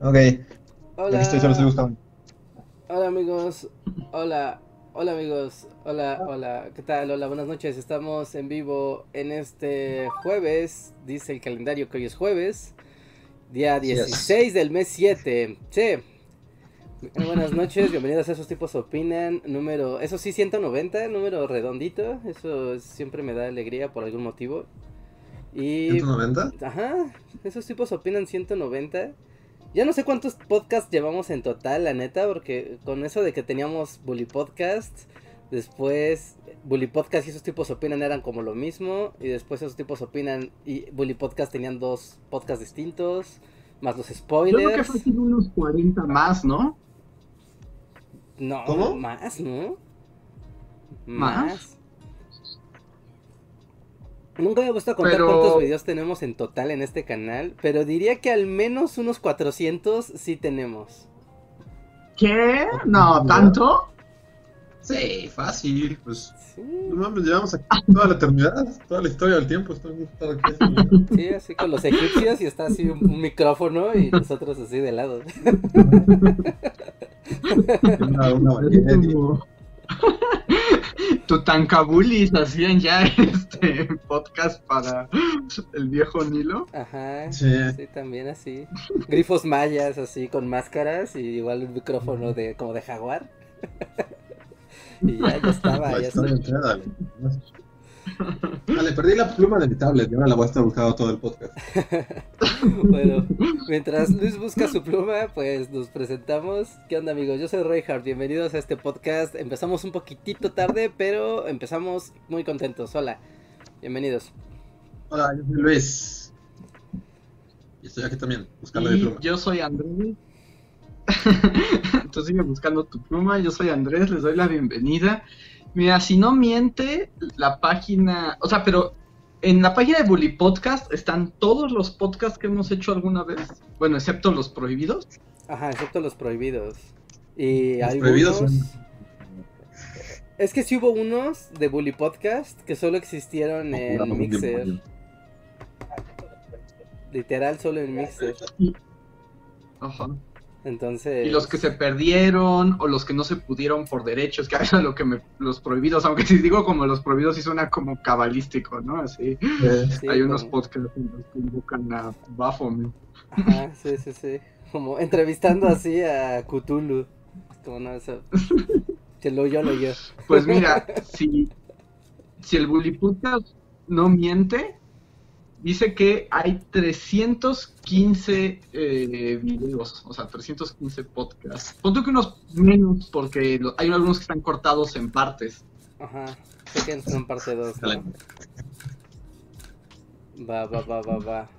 Ok. Hola. Aquí estoy, solo estoy buscando. Hola amigos, hola, hola amigos, hola, hola, ¿qué tal? Hola, buenas noches, estamos en vivo en este jueves, dice el calendario que hoy es jueves, día 16 del mes 7, sí. Buenas noches, bienvenidos a Esos Tipos Opinan, número, eso sí, 190, número redondito, eso siempre me da alegría por algún motivo. Y... ¿190? Ajá, Esos Tipos Opinan 190. Ya no sé cuántos podcasts llevamos en total, la neta, porque con eso de que teníamos Bully Podcast, después Bully Podcast y esos tipos opinan eran como lo mismo, y después esos tipos opinan y Bully Podcast tenían dos podcasts distintos, más los Yo spoilers. creo que fue así unos 40 más, ¿no? No, ¿Cómo? más, ¿no? ¿Más? Nunca me gusta contar Pero- cuántos videos tenemos en total en este canal, pero diría que al menos unos 400 sí tenemos. ¿Qué? No, ¿tanto? Sí, fácil. Pues, Sí, no mames, llevamos aquí toda la eternidad, toda la historia del tiempo. Estar aquí. sí, así con los egipcios y está así un, un micrófono y nosotros así de lado. Variedad. como- Tutankabulis hacían ya este podcast para el viejo Nilo. Ajá, Sí. sí, también así. Grifos mayas así con máscaras y igual un micrófono de como de jaguar. y ya, ya estaba, ya estaba. Vale, perdí la pluma de mi tablet y ahora la voy a estar buscando todo el podcast. Bueno, mientras Luis busca su pluma, pues nos presentamos. ¿Qué onda amigos? Yo soy Reinhardt, bienvenidos a este podcast. Empezamos un poquitito tarde, pero empezamos muy contentos. Hola, bienvenidos. Hola, yo soy Luis. Y estoy aquí también, buscando mi Y pluma. yo soy Andrés. Entonces sigue buscando tu pluma. Yo soy Andrés, les doy la bienvenida. Mira, si no miente, la página. O sea, pero en la página de Bully Podcast están todos los podcasts que hemos hecho alguna vez. Bueno, excepto los prohibidos. Ajá, excepto los prohibidos. Y Los algunos... prohibidos Es que sí hubo unos de Bully Podcast que solo existieron en Mixer. Literal, solo en Mixer. Ajá. Entonces... Y los que se perdieron o los que no se pudieron por derechos, que era lo que me. Los prohibidos, aunque si digo como los prohibidos, sí suena como cabalístico, ¿no? Así. Sí, Hay unos podcasts en los que invocan a Baphomet. Ajá, sí, sí, sí. Como entrevistando así a Cthulhu. Como no, eso. Que lo yo, lo yo. Pues mira, si, si el Bully Podcast no miente, dice que hay 315 eh, videos, o sea, 315 podcasts. Ponte que unos menos, porque lo- hay algunos que están cortados en partes. Ajá. Sé que son parte 2. excelente. Va, va, va, va, va.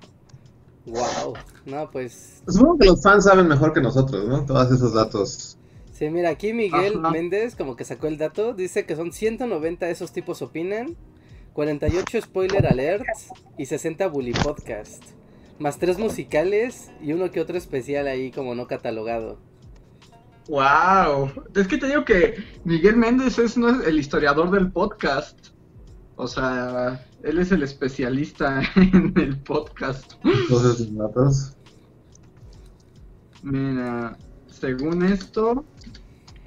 Wow. No, pues. Supongo que los fans saben mejor que nosotros, ¿no? Todos esos datos. Sí, mira, aquí Miguel Ajá. Méndez, como que sacó el dato, dice que son 190 esos tipos opinan, 48 spoiler alerts y 60 bully podcast. Más tres musicales y uno que otro especial ahí como no catalogado. ¡Wow! Es que te digo que Miguel Méndez es no el historiador del podcast. O sea, él es el especialista en el podcast. Esos datos. Mira, según esto,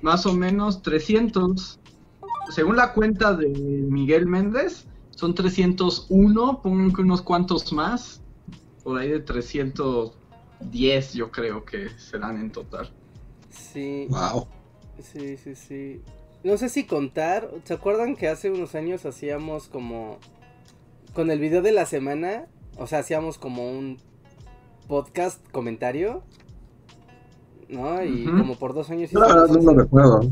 más o menos 300. Según la cuenta de Miguel Méndez, son 301, pongan que unos cuantos más. Por ahí de 310 yo creo que serán en total. Sí, Wow. sí, sí, sí. No sé si contar, ¿se acuerdan que hace unos años hacíamos como con el video de la semana, o sea, hacíamos como un podcast comentario, ¿no? Y como por dos años verdad no hicimos lo recuerdo.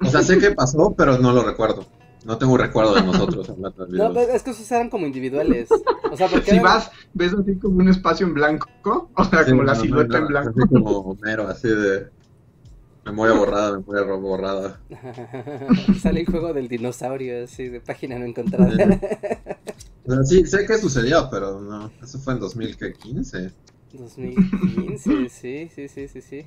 O sea, sé que pasó, pero no lo recuerdo. No tengo un recuerdo de nosotros hablando No, video. pero es que esos eran como individuales. O sea, porque Si eran- vas, ves así como un espacio en blanco, o sea, Sí, como la no, silueta no, en blanco. Así como Homero, así de memoria borrada, memoria borrada. Sale el juego del dinosaurio, así, de página no encontrada. O sea, sí, sé que sucedió, pero no, eso fue en 2015. 2015, sí, sí, sí, sí, sí.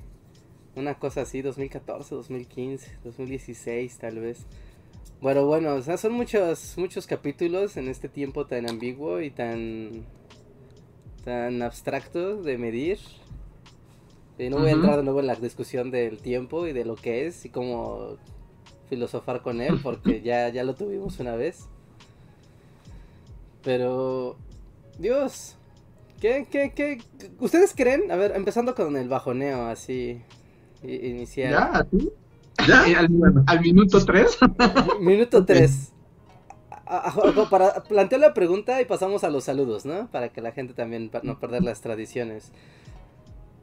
Una cosa así, 2014, 2015, 2016 tal vez. Bueno, bueno, o sea, son muchos, muchos capítulos en este tiempo tan ambiguo y tan, tan abstracto de medir. Y no voy a entrar de nuevo en la discusión del tiempo y de lo que es y cómo filosofar con él, porque ya, ya lo tuvimos una vez. Pero, Dios, ¿qué, qué, qué? ¿Ustedes creen? A ver, empezando con el bajoneo, así, inicial. ¿Ya? ¿Así? ¿Ya? Eh, al, al minuto 3. Minuto 3. Para plantear la pregunta y pasamos a los saludos, ¿no? Para que la gente también pa- no perder las tradiciones.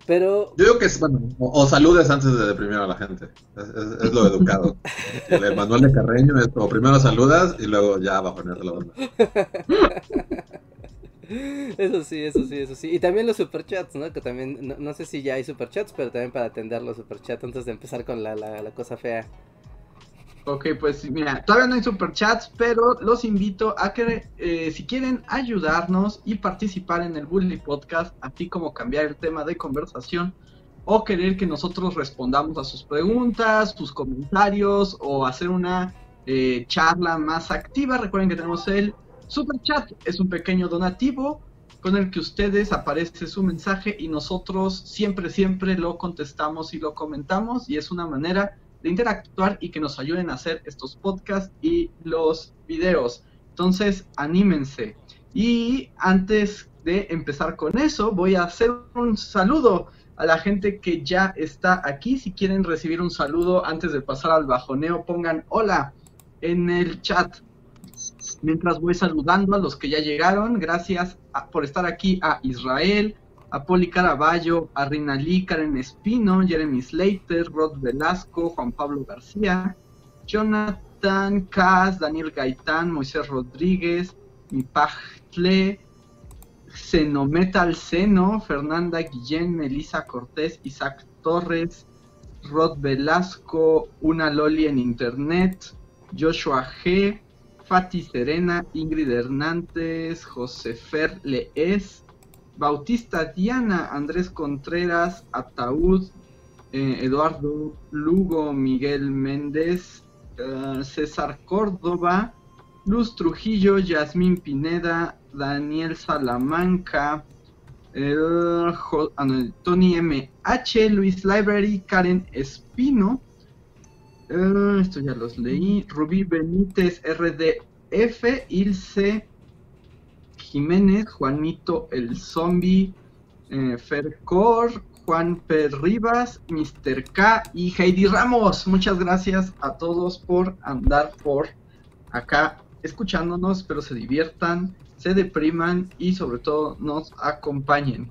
Pero Yo digo que es, bueno, o, o saludes antes de deprimir a la gente. Es, es- es lo educado. El manual de Carreño es como primero saludas y luego ya va a poner la onda. eso sí, eso sí, eso sí. Y también los superchats, ¿no? Que también, no, sé si ya hay superchats, pero también para atender los superchats antes de empezar con la, la, la cosa fea. Ok, pues mira, todavía no hay superchats, pero los invito a que eh, si quieren ayudarnos y participar en el Bully Podcast, así como cambiar el tema de conversación o querer que nosotros respondamos a sus preguntas, sus comentarios o hacer una eh, charla más activa, recuerden que tenemos el superchat, es un pequeño donativo con el que ustedes aparece su mensaje y nosotros siempre, siempre lo contestamos y lo comentamos y es una manera de interactuar y que nos ayuden a hacer estos podcasts y los videos. Entonces, anímense. Y antes de empezar con eso, voy a hacer un saludo a la gente que ya está aquí. Si quieren recibir un saludo antes de pasar al bajoneo, pongan hola en el chat. Mientras voy saludando a los que ya llegaron, gracias por estar aquí a Israel, a Poli Caraballo, a Rinalí, Karen Espino, Jeremy Slater, Rod Velasco, Juan Pablo García, Jonathan Cas, Daniel Gaitán, Moisés Rodríguez, Mipajtle, Xenometal Seno, Fernanda Guillén, Melissa Cortés, Isaac Torres, Rod Velasco, Una Loli en Internet, Joshua G, Fati Serena, Ingrid Hernández, Josefer Lees, Bautista Diana, Andrés Contreras, Ataúd, eh, Eduardo Lugo, Miguel Méndez, eh, César Córdoba, Luz Trujillo, Yasmín Pineda, Daniel Salamanca, eh, Tony MH, Luis Library, Karen Espino, eh, esto ya los leí, Rubí Benítez, RDF, Ilse Jiménez, Juanito el Zombie, eh, Fercor, Juan P. Rivas, Mr. K y Heidi Ramos. Muchas gracias a todos por andar por acá escuchándonos. Espero se diviertan, se depriman y sobre todo nos acompañen.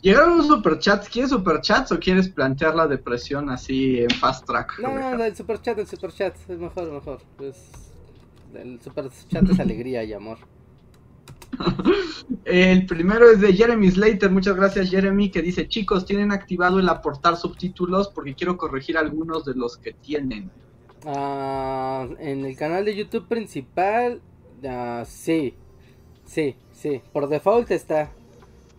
Llegaron los superchats. ¿Quieres superchats o quieres plantear la depresión así en fast track? No, no, el superchat, el superchat, es mejor, mejor. Es- el superchat es alegría y amor. El primero es de Jeremy Slater, muchas gracias Jeremy, que dice, chicos, tienen activado el aportar subtítulos porque quiero corregir algunos de los que tienen. Ah, en el canal de YouTube principal, ah, sí, sí, sí, por default está,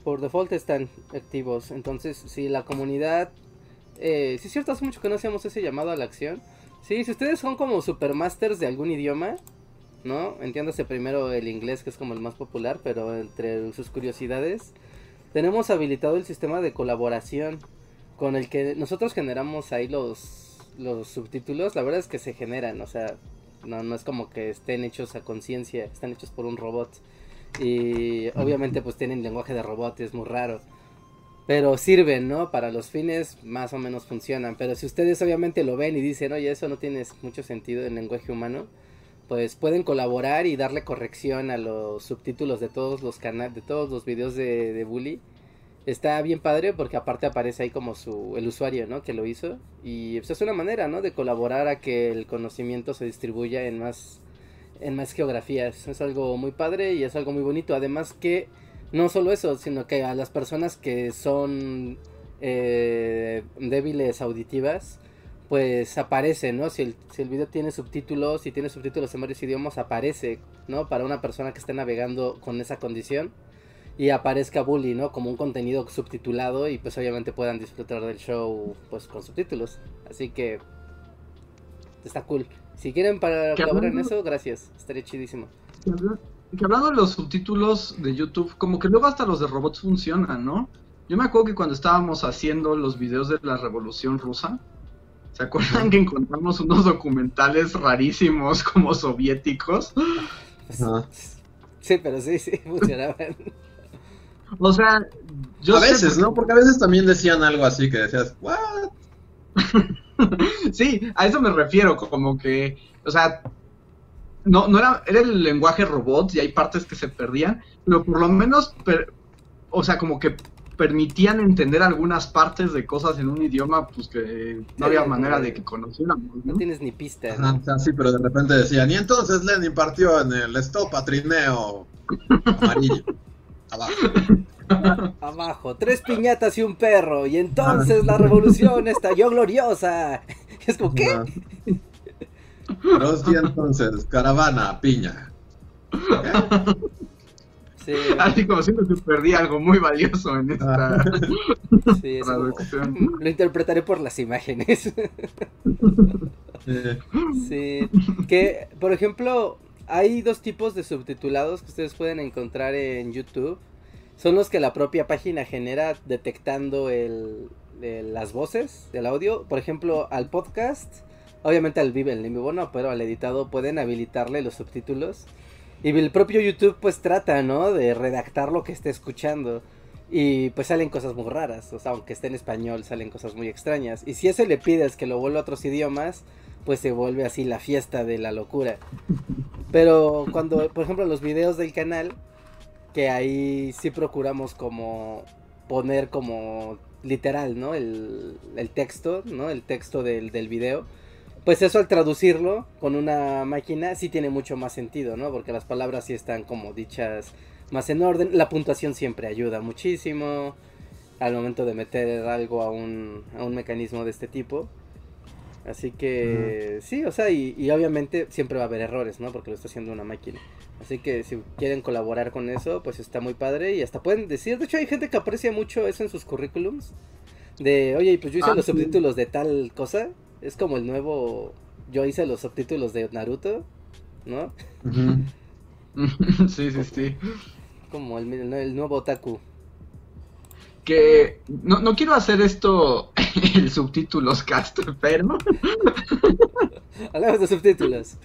por default están activos. Entonces, si la comunidad, eh, sí es cierto, hace mucho que no hacíamos ese llamado a la acción. Sí, si ustedes son como supermasters de algún idioma, ¿no? Entiéndase primero el inglés, que es como el más popular, pero entre sus curiosidades, tenemos habilitado el sistema de colaboración con el que nosotros generamos ahí los, los subtítulos. La verdad es que se generan, o sea, no, no es como que estén hechos a conciencia, están hechos por un robot. Y obviamente pues tienen lenguaje de robot, es muy raro. Pero sirven, ¿no? Para los fines más o menos funcionan. Pero si ustedes obviamente lo ven y dicen, oye, eso no tiene mucho sentido en lenguaje humano, pues pueden colaborar y darle corrección a los subtítulos de todos los canales, de todos los videos de, de Bully. Está bien padre porque aparte aparece ahí como su el usuario, ¿no? Que lo hizo y pues, es una manera, ¿no? De colaborar a que el conocimiento se distribuya en más en más geografías. Es algo muy padre y es algo muy bonito. Además que no solo eso, sino que a las personas que son eh, débiles auditivas, pues aparece, ¿no? Si el, si el video tiene subtítulos, si tiene subtítulos en varios idiomas, aparece, ¿no? Para una persona que esté navegando con esa condición y aparezca Bully, ¿no? Como un contenido subtitulado y pues obviamente puedan disfrutar del show pues con subtítulos. Así que está cool. Si quieren para colaborar en eso, gracias. Estaría chidísimo. Que hablando de los subtítulos de YouTube, como que luego hasta los de robots funcionan, ¿no? Yo me acuerdo que cuando estábamos haciendo los videos de la Revolución Rusa, ¿se acuerdan que encontramos unos documentales rarísimos como soviéticos? Sí, pero sí, sí, funcionaban. O sea, yo a veces, ¿no? Porque a veces también decían algo así que decías, ¿what? sí, a eso me refiero, como que, o sea, no, no era, era el lenguaje robot y hay partes que se perdían, pero por lo menos, o sea, como que permitían entender algunas partes de cosas en un idioma pues que no había manera de que conociéramos. No, tienes ni pista. sí, pero de repente decían, y entonces Lenin partió en el estopa trineo amarillo. Abajo. Abajo, tres piñatas y un perro, y entonces la revolución estalló gloriosa. Es como, ¿qué? Dos y entonces, caravana, piña. Sí. Así como siento que perdí algo muy valioso en esta sí, Lo interpretaré por las imágenes. sí. Que, por ejemplo, hay dos tipos de subtitulados que ustedes pueden encontrar en YouTube. Son los que la propia página genera detectando el, las voces del audio. Por ejemplo, al podcast, obviamente al vive, el vivo no, pero al editado pueden habilitarle los subtítulos. Y el propio YouTube pues trata, ¿no? De redactar lo que esté escuchando. Y pues salen cosas muy raras, o sea, aunque esté en español, salen cosas muy extrañas. Y si eso le pides que lo vuelva a otros idiomas, pues se vuelve así la fiesta de la locura. Pero cuando, por ejemplo, los videos del canal, que ahí sí procuramos como poner como literal, ¿no? El, el texto, ¿no? El texto del, del video. Pues eso al traducirlo con una máquina sí tiene mucho más sentido, ¿no? Porque las palabras sí están como dichas más en orden. La puntuación siempre ayuda muchísimo al momento de meter algo a un, a un mecanismo de este tipo. Así que sí, o sea, y, obviamente siempre va a haber errores, ¿no? Porque lo está haciendo una máquina. Así que si quieren colaborar con eso, pues está muy padre y hasta pueden decir, de hecho hay gente que aprecia mucho eso en sus currículums. De, oye, pues yo hice ah, los subtítulos de tal cosa. Es como el nuevo, yo hice los subtítulos de Naruto, ¿no? sí, sí, sí. Como el, el nuevo otaku que no, no quiero hacer esto el subtítulos cast, pero... Hablamos de subtítulos.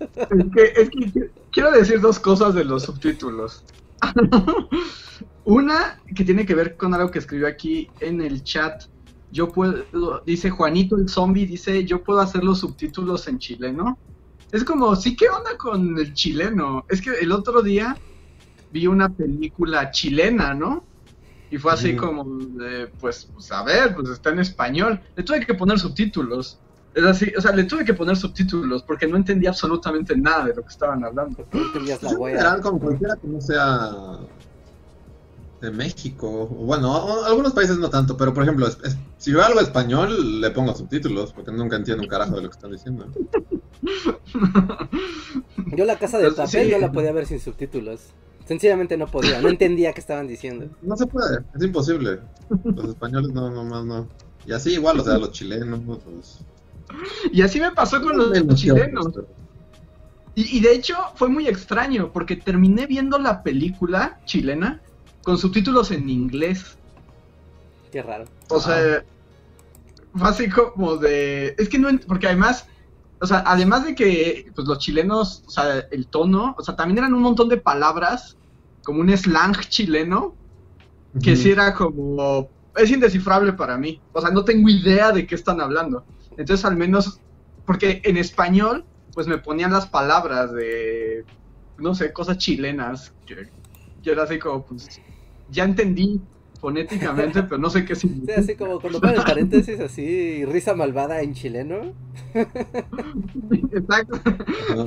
Es que, es que quiero decir dos cosas de los subtítulos. Una que tiene que ver con algo que escribió aquí en el chat. Yo puedo, dice Juanito el zombie, dice, yo puedo hacer los subtítulos en chileno. Es como, sí, ¿qué onda con el chileno? Es que el otro día vi una película chilena, ¿no? Y fue así como, de, pues, pues, a ver, pues está en español. Le tuve que poner subtítulos. Es así, o sea, le tuve que poner subtítulos porque no entendía absolutamente nada de lo que estaban hablando. No entendías la general, como cualquiera que no sea de México. Bueno, algunos países no tanto, pero por ejemplo, si veo algo español, le pongo subtítulos porque nunca entiendo un carajo de lo que están diciendo. Yo la casa de papel yo la podía ver sin subtítulos. Sencillamente no podía, no entendía qué estaban diciendo. No se puede, es imposible. Los españoles no, no, no. Y así igual, o sea, los chilenos. Y así me pasó con los, chilenos. Y, y, de hecho fue muy extraño, porque terminé viendo la película chilena con subtítulos en inglés. Qué raro. O sea, fue así como de... Es que no... Porque además o sea, además de que pues, los chilenos, o sea, el tono, o sea, también eran un montón de palabras, como un slang chileno, que sí era como, es indescifrable para mí, o sea, no tengo idea de qué están hablando. Entonces, al menos, porque en español, pues me ponían las palabras de, no sé, cosas chilenas, que, que era así como, pues, ya entendí fonéticamente, pero no sé qué Sí, significa. así como cuando ponen paréntesis así, risa malvada en chileno. Exacto.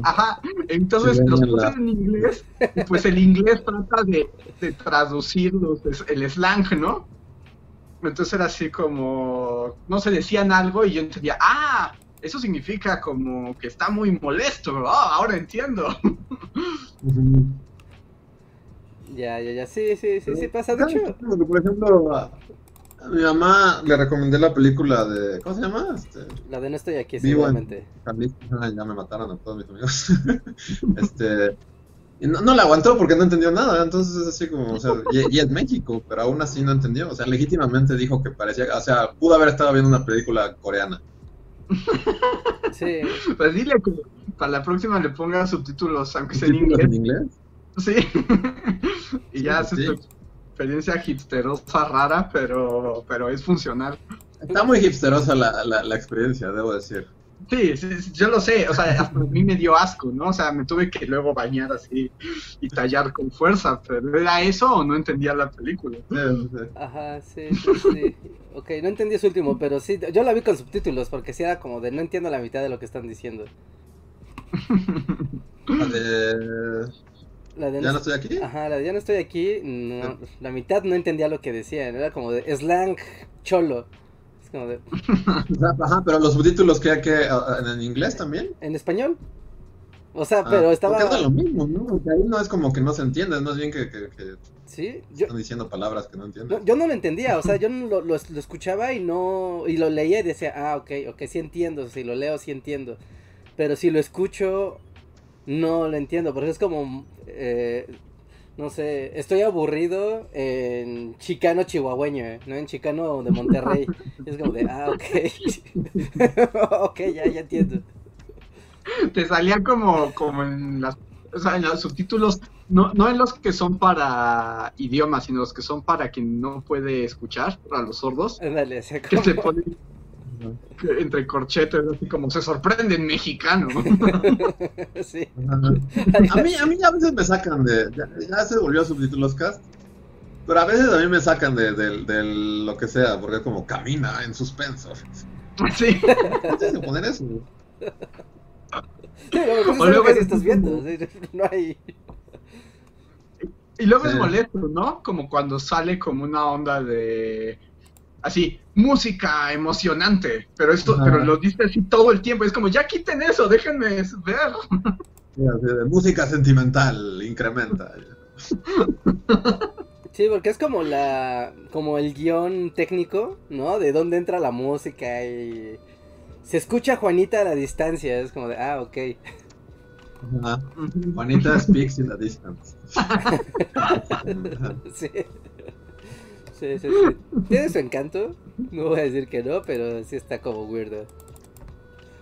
Ajá. Entonces Sí, los puse en inglés, y pues el inglés trata de, de traducir los- el slang, ¿no? Entonces era así como, no se decían algo y yo entendía, ah, eso significa como que está muy molesto, ah, ahora entiendo. Ujú. Ya, ya, ya, sí, sí, sí, sí pasa. De hecho, Por ejemplo, a a mi mamá le recomendé la película de. ¿Cómo se llama? Este, la de no estoy aquí, Vivo en- seguramente. Ah, ya me mataron a todos mis amigos. este. Y no, no la aguantó porque no entendió nada, entonces es así como, o sea, y, y es México, pero aún así no entendió, o sea, legítimamente dijo que parecía, o sea, pudo haber estado viendo una película coreana. Sí, Pues dile que para la próxima le ponga subtítulos, aunque sea en ¿Subtítulos inglés. en inglés? Sí. y ya Sí, hace sí. tu experiencia hipsterosa rara, pero, pero es funcional. Está muy hipsterosa la, la, la experiencia, debo decir. Sí, sí, sí, yo lo sé, o sea, hasta a mí me dio asco, ¿no? O sea, me tuve que luego bañar así y tallar con fuerza, pero ¿era eso o no entendía la película? Sí, sí. ajá, sí, sí, sí. Ok, no entendí su último, pero sí, yo la vi con subtítulos porque sí era como de no entiendo la mitad de lo que están diciendo. La de... La de ¿Ya no estoy aquí? Ajá, la de ya no estoy aquí, no, la mitad no entendía lo que decían, era como de slang cholo. Es como de, Ajá, pero los subtítulos que, que en inglés también. ¿en español? O sea, Ah, pero estaba... Porque es lo mismo, ¿no? Porque ahí no es como que no se entiende, es más bien que, que, que Sí, yo, están diciendo palabras que no entienden. no, yo no lo entendía, o sea, yo no lo, lo, lo escuchaba y no... Y lo leía y decía, ah, ok, ok, sí entiendo, si lo leo sí entiendo. Pero si lo escucho, no lo entiendo, porque es como... eh, no sé, estoy aburrido en chicano chihuahueño, ¿no? En chicano de Monterrey. Es como de, ah, ok. ok, ya, ya entiendo. Te salía como, como en las, o sea, en los subtítulos, no, no en los que son para idiomas, sino los que son para quien no puede escuchar, para los sordos, Ándale, que te ponen entre corchetes, así como se sorprende en mexicano. sí. A mí, a mí a veces me sacan de. Ya, ya se volvió subtítulos cast. Pero a veces a mí me sacan de, de- de lo que sea, porque es como camina en suspenso. Sí. No sé si poner eso. Sí, luego, pues, es luego que es estás viendo. No hay. Y luego es Sí. molesto, ¿no? Como cuando sale como una onda de así, música emocionante, pero esto, Ajá. pero lo dice así todo el tiempo, es como ya quiten eso, déjenme ver. Música sentimental, incrementa. Sí, porque es como la. como el guion técnico, ¿no? De dónde entra la música y. Se escucha Juanita a la distancia. Es como de, ah, ok. Ajá. Juanita speaks in a distance. Sí. Sí, sí, sí. Tiene su encanto. No voy a decir que no, pero sí está como weirdo.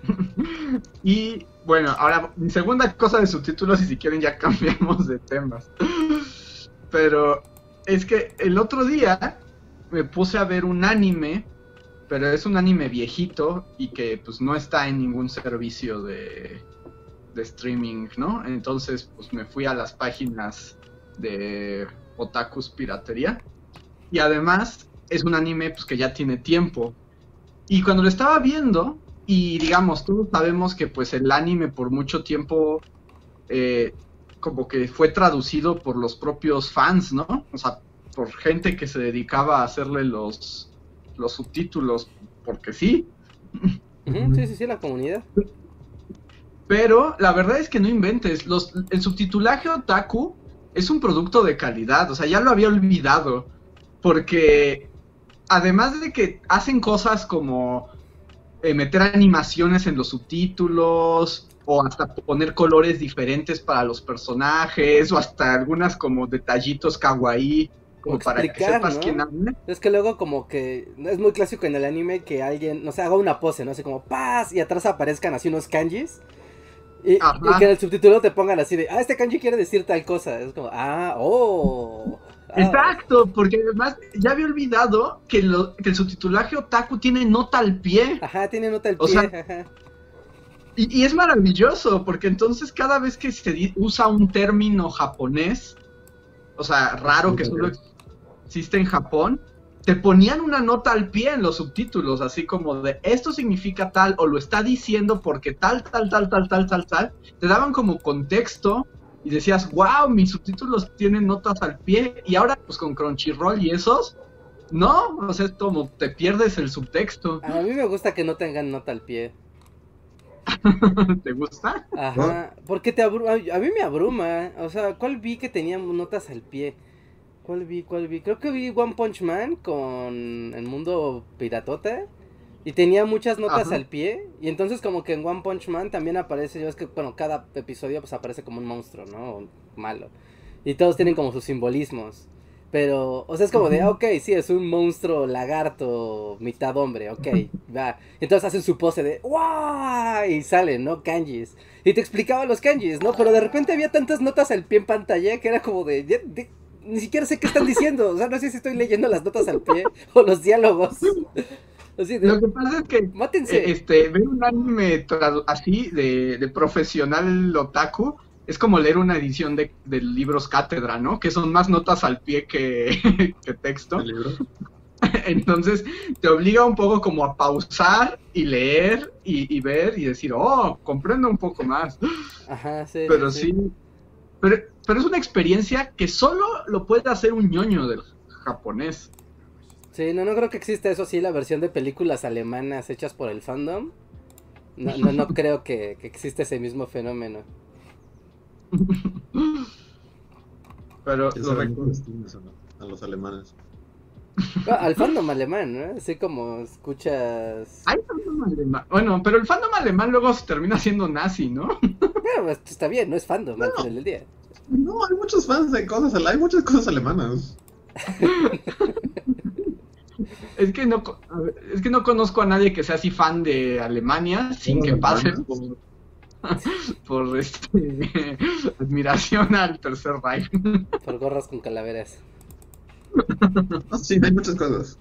Y bueno, ahora mi segunda cosa de subtítulos y si quieren ya cambiamos de temas. Pero es que el otro día me puse a ver un anime, pero es un anime viejito y que pues no está en ningún servicio de, de streaming, ¿no? Entonces pues me fui a las páginas de Otakus Piratería y además es un anime pues que ya tiene tiempo. Y cuando lo estaba viendo, y digamos, todos sabemos que pues el anime por mucho tiempo eh, como que fue traducido por los propios fans, ¿no? O sea, por gente que se dedicaba a hacerle los, los subtítulos porque sí. Sí, sí, sí, la comunidad. Pero la verdad es que no inventes. Los, el subtitulaje otaku es un producto de calidad. O sea, ya lo había olvidado. Porque además de que hacen cosas como eh, meter animaciones en los subtítulos o hasta poner colores diferentes para los personajes o hasta algunas como detallitos kawaii como para que sepas ¿no? quién habla. Es que luego como que es muy clásico en el anime que alguien, no sé, haga una pose, no sé, como paz y atrás aparezcan así unos kanjis. Y, y que en el subtítulo te pongan así de, ah, este kanji quiere decir tal cosa. Es como, ah, oh. Ah". Exacto, porque además ya había olvidado que, lo- que el subtitulaje otaku tiene nota al pie. Ajá, tiene nota O pie. sea, ajá. Y, y es maravilloso, porque entonces cada vez que se usa un término japonés, o sea, raro que solo... existe en Japón, te ponían una nota al pie en los subtítulos, así como de esto significa tal, o lo está diciendo porque tal, tal, tal, tal, tal, tal, tal. Te daban como contexto y decías, wow, mis subtítulos tienen notas al pie. Y ahora, pues con Crunchyroll y esos, no, o sea, es como te pierdes el subtexto. A mí me gusta que no tengan nota al pie. ¿Te gusta? Ajá, porque te abruma, a mí me abruma. O sea, ¿cuál vi que tenía notas al pie? ¿Cuál vi? ¿Cuál vi? Creo que vi One Punch Man con el mundo piratota. Y tenía muchas notas Ajá. al pie. Y entonces como que en One Punch Man también aparece, yo es que, bueno, cada episodio pues aparece como un monstruo, ¿no? O malo. Y todos tienen como sus simbolismos. Pero, o sea, es como de, ok, sí, es un monstruo lagarto, mitad hombre, ok, va. Entonces hacen su pose de, ¡guau! Y salen, ¿no? Kanjis. Y te explicaba los kanjis, ¿no? Pero de repente había tantas notas al pie en pantalla que era como de, de- ni siquiera sé qué están diciendo. O sea, no sé si estoy leyendo las notas al pie o los diálogos. Así de, Lo que pasa es que mátense. eh, este, ver un anime así de, de profesional otaku es como leer una edición de, de libros cátedra, ¿no? Que son más notas al pie que, que texto. El libro. Entonces te obliga un poco como a pausar y leer y, y ver y decir, oh, comprendo un poco más. Ajá, sí. Pero sí, pero, pero es una experiencia que solo lo puede hacer un ñoño del japonés. Sí, no, no creo que exista eso sí, la versión de películas alemanas hechas por el fandom. No, no, no creo que, que exista ese mismo fenómeno. Pero ¿Quién lo a, los alemanes? Al fandom alemán, ¿no? Así como escuchas... Hay fandom alemán. Bueno, pero el fandom alemán luego se termina siendo nazi, ¿no? Bueno, pues, está bien, no es fandom al No. final del día. No, hay muchos fans de cosas, ale- hay muchas cosas alemanas. Es que no, es que no conozco a nadie que sea así fan de Alemania sin que pase por, por este, admiración al Tercer Reich. Por gorras con calaveras. Sí, hay muchas cosas.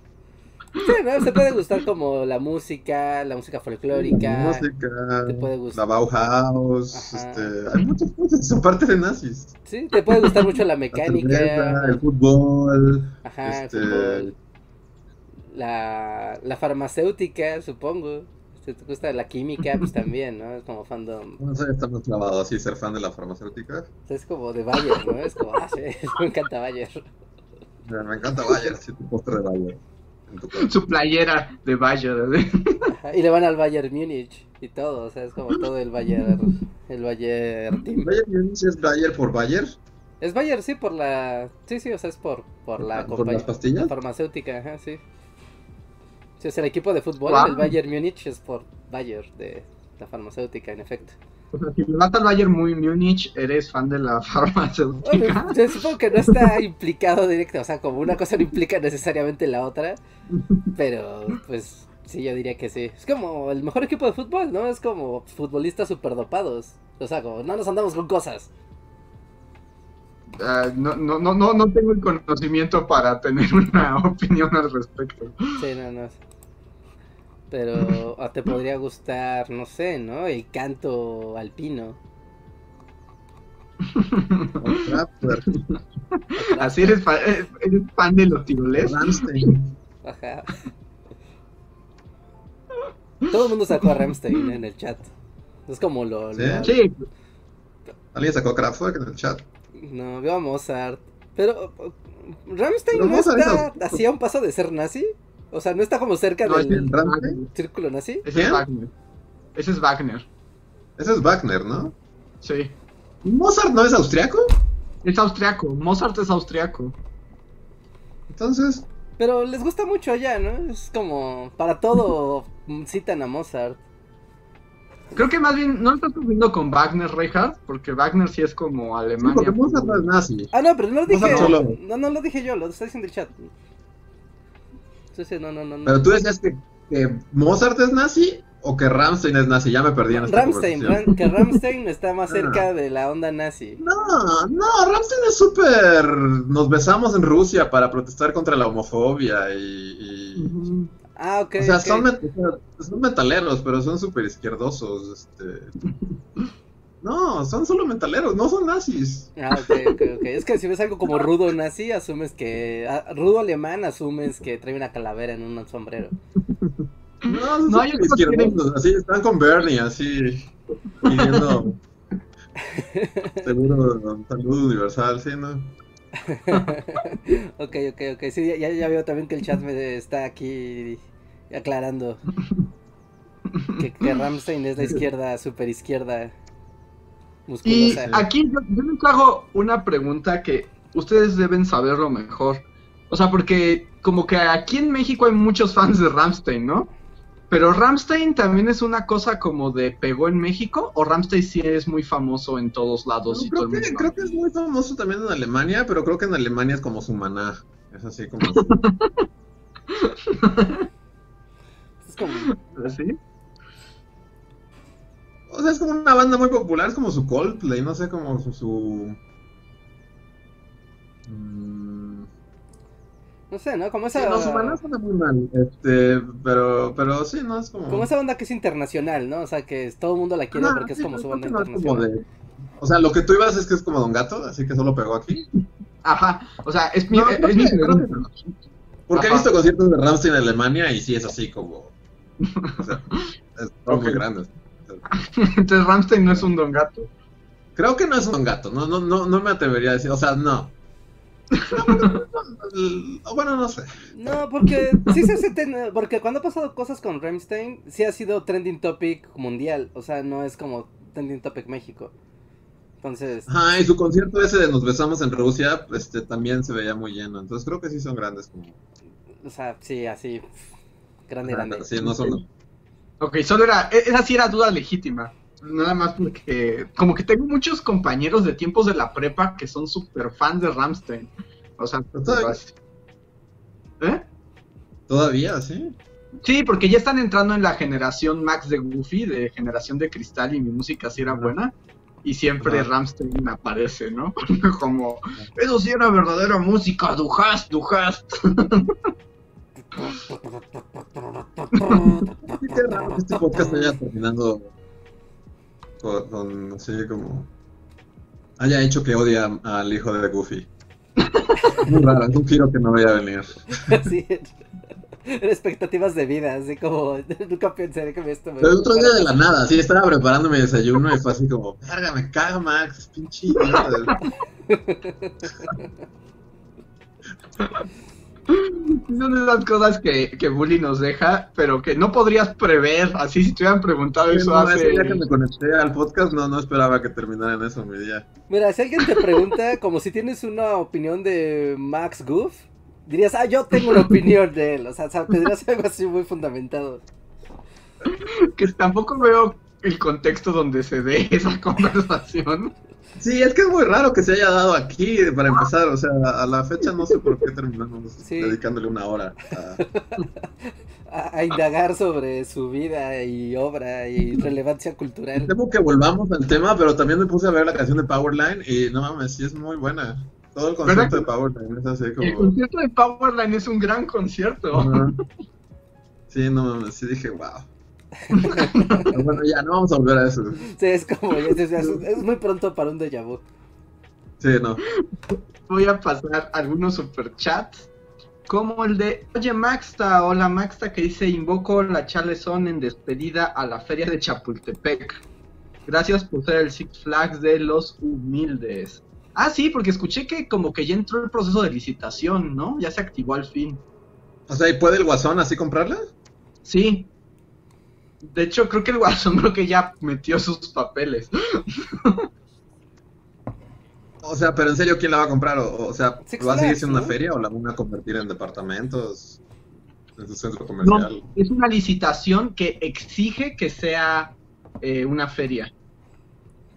Sí, ¿no? Se puede gustar como la música, la música folclórica. Música, te puede gustar. la Bauhaus, Ajá. este, hay muchas cosas, son parte de nazis. Sí, te puede gustar mucho la La cerveza, mecánica. el fútbol, Ajá, el este, fútbol. La, la farmacéutica, supongo. Si te gusta la química, pues también, ¿no? Es como fandom. no sé, está más clavado así ser fan de la farmacéutica. O sea, es como de Bayer, ¿no? Es como, ah, sí, me encanta Bayer. Me encanta Bayer, sí, tu postre de Bayer. Su playera de Bayer. Ajá, Y le van al Bayern Múnich y todo, o sea, es como todo el Bayer, el Bayer team. Bayer Munich es Bayer por Bayer. Es Bayer, sí, por la... Sí, sí, o sea, es por, por la ¿Por compañía las pastillas? farmacéutica, ajá, sí. Sí, sea, el equipo de fútbol, Guau. el Bayern Múnich, es por Bayer, de la farmacéutica, en efecto. O sea, si vas al Bayern muy Múnich, eres fan de la farmacéutica. Bueno, yo supongo que no está implicado directo, o sea, como una cosa no implica necesariamente la otra, pero pues sí, yo diría que sí. Es como el mejor equipo de fútbol, ¿no? Es como futbolistas superdopados. O sea, como no nos andamos con cosas. No, no, no, no, no tengo el conocimiento para tener una opinión al respecto. Sí, no, no. Pero o te podría gustar, no sé, ¿no? El canto alpino. Raptor, Así eres, fa- eh, eres fan de los tiroles. Ajá. Todo el mundo sacó a Ramstein en el chat. Es como lo... ¿Sí? lo- Sí, ¿Alguien sacó Kraftwerk en el chat? No, veo a Mozart. Pero Ramstein Pero no Mozart está austríaco. así a un paso de ser nazi. O sea, no está como cerca no, del es círculo nazi. Ese es. Wagner. Ese es Wagner. Ese es Wagner, ¿no? Sí. ¿Mozart no es austriaco? Es austriaco. Mozart es austriaco. Entonces, Pero les gusta mucho allá, ¿no? Es como para todo citan a Mozart. Creo que más bien no lo estás confundiendo con Wagner Reinhardt, porque Wagner sí es como sí, Alemania. porque Mozart no es nazi. Ah, no, pero no lo dije. Solo. No, no lo dije yo, lo está diciendo el chat. Sí, sí, no, no, no. no. Pero tú decías que, que Mozart es nazi o que Rammstein es nazi. Ya me perdí en esta Ramstein. Ram- que Ramstein está más Ah. cerca de la onda nazi. No, no, Rammstein es súper... Nos besamos en Rusia para protestar contra la homofobia y... Ah, ok. O sea, ok. son, met- o sea, son metaleros, pero son súper izquierdosos. Este... No, son solo metaleros, no son nazis. Ah, ok, ok, ok. Es que si ves algo como rudo nazi, asumes que. ah, rudo alemán, asumes que trae una calavera en un sombrero. No, No, son yo así están con Bernie, así pidiendo seguro salud universal, sí, ¿no? ok, ok, ok. Sí, ya, ya veo también que el chat me está aquí aclarando. Que, que Ramstein es la izquierda, super izquierda. Y aquí yo, yo les hago una pregunta que ustedes deben saberlo mejor. O sea, porque como que aquí en México hay muchos fans de Ramstein, ¿no? Pero Ramstein también es una cosa como de pegó en México o Ramstein sí es muy famoso en todos lados No, y todo creo, el que, mundo. creo que es muy famoso también en Alemania, pero creo que en Alemania es como su maná. Es así como. Es como. ¿Sí? O sea, es como una banda muy popular, es como su Coldplay, no sé, como su. su... Mm, No sé, ¿no? Como sí, esa. no, su maná suena muy mal. Este, pero, pero sí, no es como. Como esa banda que es internacional, ¿no? O sea, que es- todo el mundo la quiere Ajá, porque es sí, como pero su banda que no es como internacional. de- O sea, lo que tú ibas es que es como Don Gato, así que solo pegó aquí. Aja, o sea, es mi, No, es mi que-. Porque he Ajá. visto conciertos de Ramstein en Alemania y sí es así como. O sea, es muy Ok. grandes. Entonces Ramstein no es un don gato. Creo que no es un Don Gato, no, no, no, no me atrevería a decir, o sea, no. Bueno, no sé. No, porque sí se porque cuando ha pasado cosas con Rammstein, sí ha sido trending topic mundial, o sea, no es como trending topic México. Entonces, Ajá, y su concierto ese de Nos Besamos en Rusia, este, también se veía muy lleno. Entonces creo que sí son grandes. Como, o sea, sí, así grande, grande. Sí, no son. Ok, solo era, e- esa sí era duda legítima. Nada más porque, como que tengo muchos compañeros de tiempos de la prepa que son súper fans de Ramstein. O sea, todavía- ¿eh? Todavía, sí. Sí, porque ya están entrando en la generación Max de Goofy, de generación de cristal, y mi música sí era buena. Y siempre Ajá. Ramstein aparece, ¿no? Como, eso sí era verdadera música, du hast, du hast. Sí, qué raro que este podcast haya terminando con, con así como. Haya hecho que odia al hijo de Goofy. Muy raro, es un giro que no voy a venir. Sí, expectativas de vida, así como nunca pensé que esto me Pero el otro día de la nada, sí, estaba preparando mi desayuno y fue así como, verga, me caga Max, pinche idiota". Son esas cosas que, que Bully nos deja, pero que no podrías prever. Así si te hubieran preguntado eso No, hace. ese día que me conecté al podcast, no, no esperaba que terminara en eso mi día. Mira, si alguien te pregunta como si tienes una opinión de Max Goof, dirías, ah, yo tengo una opinión de él, o sea, tendrías algo así muy fundamentado. Que tampoco veo el contexto donde se dé esa conversación. Sí, es que es muy raro que se haya dado aquí para empezar, o sea, a la fecha no sé por qué terminamos Sí. dedicándole una hora. a- A, a indagar sobre su vida y obra y relevancia cultural. Temo que volvamos al tema, pero también me puse a ver la canción de Powerline y no mames, sí es muy buena. Todo el ¿Verdad concepto que- de Powerline es así El como... concierto de Powerline es un gran concierto. Sí, no mames, sí dije, wow. Bueno, ya, no vamos a volver a eso. Sí, es como, es, es- es muy pronto para un déjà vu. Sí, no. Voy a pasar algunos superchats. Como el de, oye Maxta, hola Maxta, que dice, invoco la Charleston en despedida a la feria de Chapultepec. Gracias por ser el Six Flags de los humildes. Ah, sí, porque escuché que como que ya entró el proceso de licitación, ¿no? Ya se activó al fin. O sea, ¿y puede el guasón así comprarla? Sí. De hecho, creo que el Guasón creo que ya metió sus papeles. O sea, pero en serio, ¿quién la va a comprar? O, o sea, Six ¿va a seguir Flags, siendo una ¿no? feria o la van a convertir en departamentos? En su centro No, comercial. es una licitación que exige que sea eh, una feria.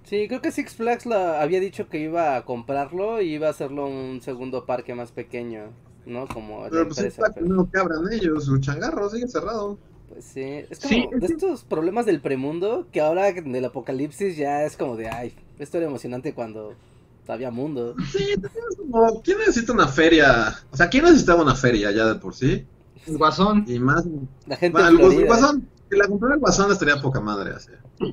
Sí, creo que Six Flags la, había dicho que iba a comprarlo y iba a hacerlo un segundo parque más pequeño, ¿no? Como la Pero pues empresa. está pero- primero que abran ellos, su changarro sigue cerrado. Pues sí, es como Sí, de es- estos problemas del premundo que ahora en el apocalipsis ya es como de, ay, esto era emocionante cuando había mundo. Sí, es como, ¿quién necesita una feria? O sea, ¿quién necesitaba una feria ya de por sí? El Guasón. Y más... La gente Bueno, el, guasón, si la comprara el guasón estaría poca madre así.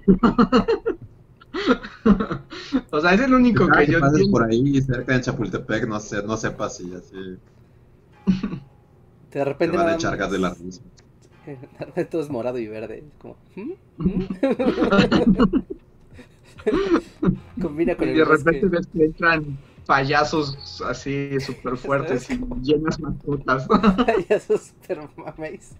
o sea, es el único que que yo pases por ahí cerca de Chapultepec, no sé, no sepas si así De te repente van a echar gas de la risa. Todo es morado y verde. es Como, ¿hmm? ¿hmm? Combina con Y el de repente ves que entran payasos así súper fuertes y llenas mascotas. ya sos super mameis.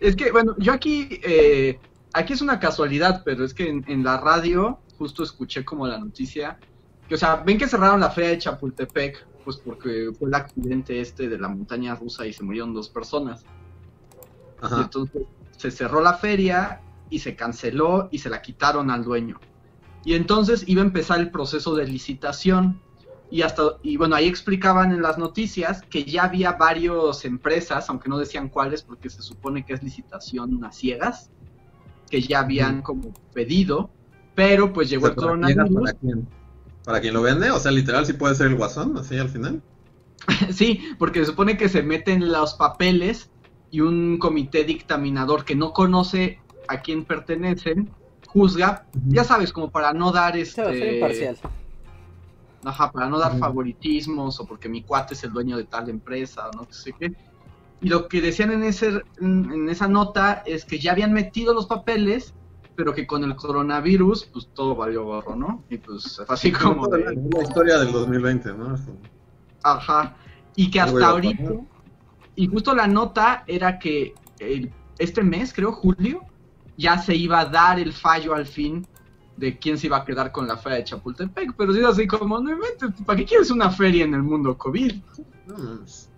Es que, bueno, yo aquí, eh, aquí es una casualidad, pero es que en, en la radio justo escuché como la noticia, que, o sea, ven que cerraron la feria de Chapultepec, pues porque fue el accidente este de la montaña rusa y se murieron dos personas. Y entonces se cerró la feria y se canceló y se la quitaron al dueño. Y entonces iba a empezar el proceso de licitación. Y hasta, y bueno, ahí explicaban en las noticias que ya había varias empresas, aunque no decían cuáles, porque se supone que es licitación a ciegas, que ya habían como pedido, pero pues llegó el coronavirus. ¿Para quién lo vende? O sea, literal, sí puede ser el guasón, así al final. Sí, porque se supone que se meten los papeles y un comité dictaminador que no conoce a quién pertenecen juzga, ya sabes, como para no dar Se va a ser este, imparcial. ajá, para no dar favoritismos o porque mi cuate es el dueño de tal empresa o no sé qué. Y lo que decían en ese en en esa nota es que ya habían metido los papeles, pero que con el coronavirus pues todo valió gorro, ¿no? Y pues así como de, la, historia del 2020, ¿no? Es Ajá. Y que hasta ahorita. Y justo la nota era que el- este mes, creo, julio, ya se iba a dar el fallo al fin de quién se iba a quedar con la feria de Chapultepec. Pero sí, así como, no inventes, ¿para qué quieres una feria en el mundo COVID? no mames.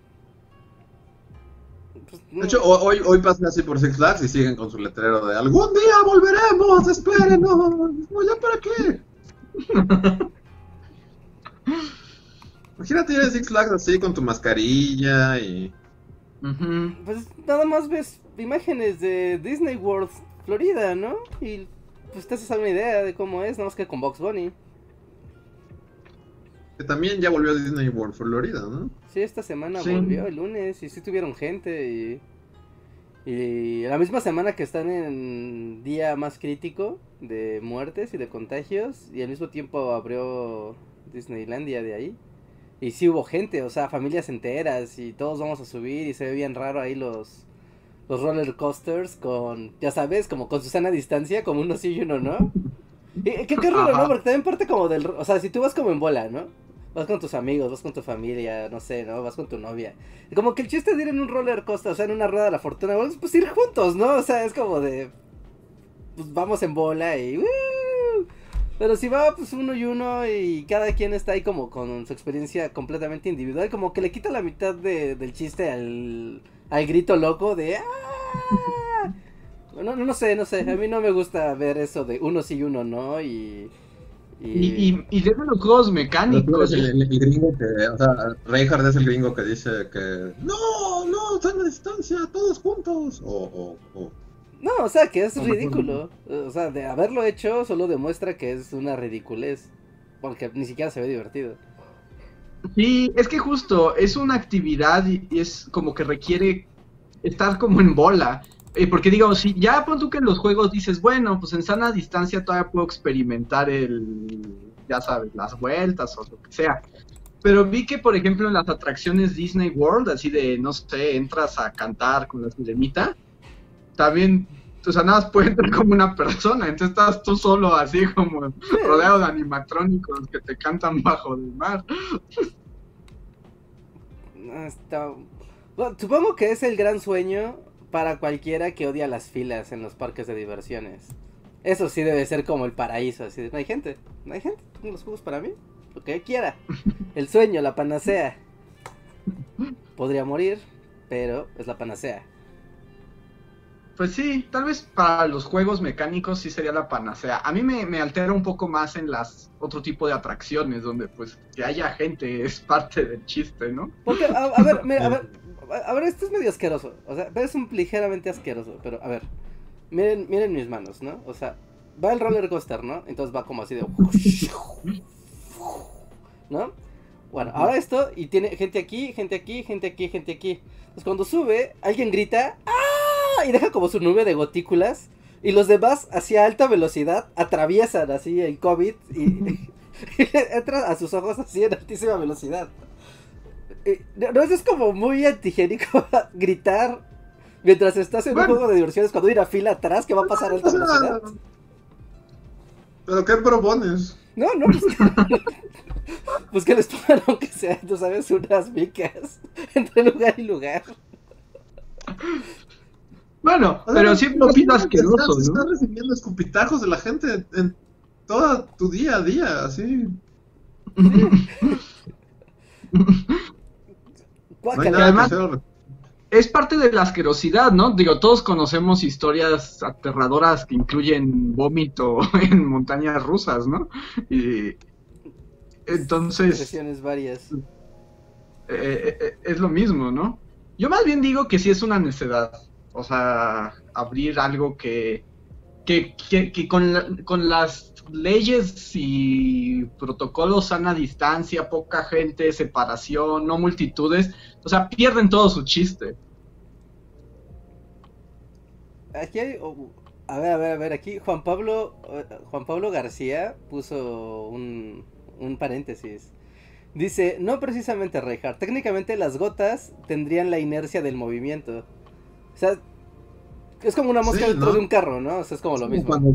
Pues, De hecho, ho- hoy, hoy pasé así por Six Flags y siguen con su letrero de algún día volveremos, espérenos. No, ya para qué. Imagínate ir a Six Flags así con tu mascarilla y. Pues nada más ves imágenes de Disney World, Florida, ¿no? Y pues te haces una idea de cómo es, nada más que con Box Bunny. Que también ya volvió a Disney World Florida, ¿no? Sí, esta semana Sí. volvió el lunes y sí tuvieron gente y... Y la misma semana que están en día más crítico de muertes y de contagios y al mismo tiempo abrió Disneylandia de ahí. Y sí hubo gente, o sea, familias enteras y todos vamos a subir y se ve bien raro ahí los los roller coasters con, ya sabes, como con Susana a distancia, como uno sí y uno no. Y, qué, qué raro. ¿no? Porque también parte como del, o sea, si tú vas como en bola, ¿no? Vas con tus amigos, vas con tu familia, no sé, ¿no? Vas con tu novia. Como que el chiste de ir en un roller coaster, o sea, en una rueda de la fortuna, pues, pues ir juntos, ¿no? O sea, es como de. Pues vamos en bola y. ¡uh! Pero si va pues uno y uno y cada quien está ahí como con su experiencia completamente individual, como que le quita la mitad de- del chiste al, al grito loco de ¡Ah! No, no sé, no sé, a mí no me gusta ver eso de uno sí y uno no y... Y, y, y desde los juegos mecánicos. el, el- el gringo que. O sea, Reinhardt es el gringo que dice que. No, no, están a distancia, todos juntos. O. o, o- No, o sea, que es No ridículo. O sea, de haberlo hecho solo demuestra que es una ridiculez. Porque ni siquiera se ve divertido. Sí, es que justo es una actividad y, y es como que requiere estar como en bola. Eh, porque digamos, si ya pon tú que en los juegos dices, bueno, pues en sana distancia todavía puedo experimentar el, ya sabes, las vueltas o lo que sea. Pero vi que, por ejemplo, en las atracciones Disney World, así de, no sé, entras a cantar con la sirenita, también, o sea, nada más puede entrar como una persona, entonces estás tú solo así como rodeado de animatrónicos que te cantan bajo del mar. Está- Bueno, supongo que es el gran sueño para cualquiera que odia las filas en los parques de diversiones. Eso sí debe ser como el paraíso, así de, no hay gente, no hay gente, tengo los juegos para mí, lo que quiera. El sueño, la panacea. Podría morir, pero es la panacea. Pues sí, tal vez para los juegos mecánicos sí sería la panacea. A mí me, me altera un poco más en las otro tipo de atracciones donde pues que haya gente es parte del chiste, ¿no? Porque, a, a ver, mira, a ver, a ver, esto es medio asqueroso. O sea, es un ligeramente asqueroso, pero a ver, miren, miren mis manos, ¿no? O sea, va el roller coaster, ¿no? Entonces va como así de. ¿No? Bueno, ahora esto, y tiene gente aquí, gente aquí, gente aquí, gente aquí. Entonces cuando sube, alguien grita, ¡ah! Y deja como su nube de gotículas Y los demás, así a alta velocidad, atraviesan así el COVID y, y entra a sus ojos así en altísima velocidad. Y, no, es como muy antigénico gritar mientras estás en Bueno. un juego de diversiones cuando hay una fila atrás que va a pasar alta sea, velocidad. ¿Pero qué propones? No, no, pues que, pues que les pongan aunque sea, tú sabes, unas micas entre lugar y lugar. Bueno, pero siempre lo pido asqueroso, estás, ¿no? estás recibiendo escupitajos de la gente en todo tu día a día, así. Guácala. además-. Es parte de la asquerosidad, ¿no? Digo, todos conocemos historias aterradoras que incluyen vómito en montañas rusas, ¿no? Y entonces Sesiones varias. eh, eh, eh, es lo mismo, ¿no? Yo más bien digo que sí es una necedad. O sea, abrir algo que, que, que, que con, la- con las leyes y protocolos sana distancia, poca gente, separación, no multitudes, o sea, pierden todo su chiste. Aquí hay. oh, a ver, a ver, a ver, aquí Juan Pablo. eh, Juan Pablo García puso un, un paréntesis. Dice, no precisamente Reinhardt, técnicamente las gotas tendrían la inercia del movimiento. O sea, es como una mosca Sí, dentro ¿no? de un carro, ¿no? O sea, es como lo Como mismo. Cuando,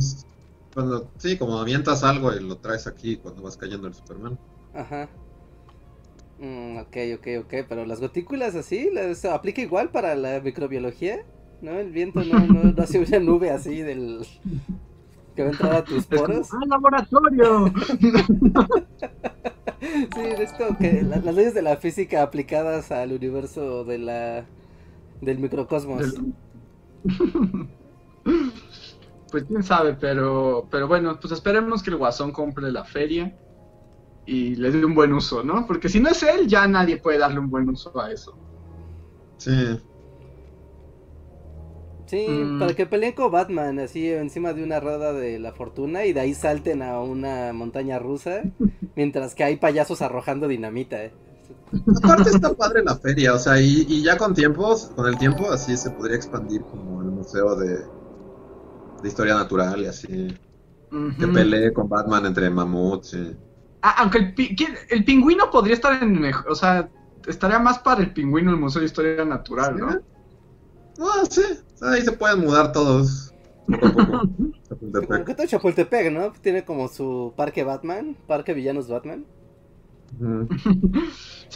cuando- sí, como avientas algo y lo traes aquí cuando vas cayendo el Superman. Ajá. Mm, ok, ok, ok, pero las gotículas así, ¿las aplica igual para la microbiología? ¿No? El viento no, no, no hace una nube así del... que va a entrar a tus poros. ¡ah, laboratorio! Sí, es como que la- las leyes de la física aplicadas al universo de la del microcosmos. Del- Pues quién sabe, pero, pero bueno, pues esperemos que el Guasón compre la feria y le dé un buen uso, ¿no? Porque si no es él, ya nadie puede darle un buen uso a eso. Sí. Sí, Mm. para que peleen con Batman así encima de una rueda de la fortuna y de ahí salten a una montaña rusa mientras que hay payasos arrojando dinamita. eh. Aparte está padre la feria, o sea, y, y ya con tiempos, con el tiempo, así se podría expandir como el museo de, de historia natural y así. Que Ujú. pelee con Batman entre mamuts. y- Ah, aunque el, pi- ¿quién- el pingüino podría estar en mejor, o sea, estaría más para el pingüino el Museo de Historia Natural, ¿no? Ah, sí, ahí se pueden mudar todos. Poco a poco. Como Chapultepec. que todo Chapultepec, ¿no? Tiene como su parque Batman, parque villanos Batman.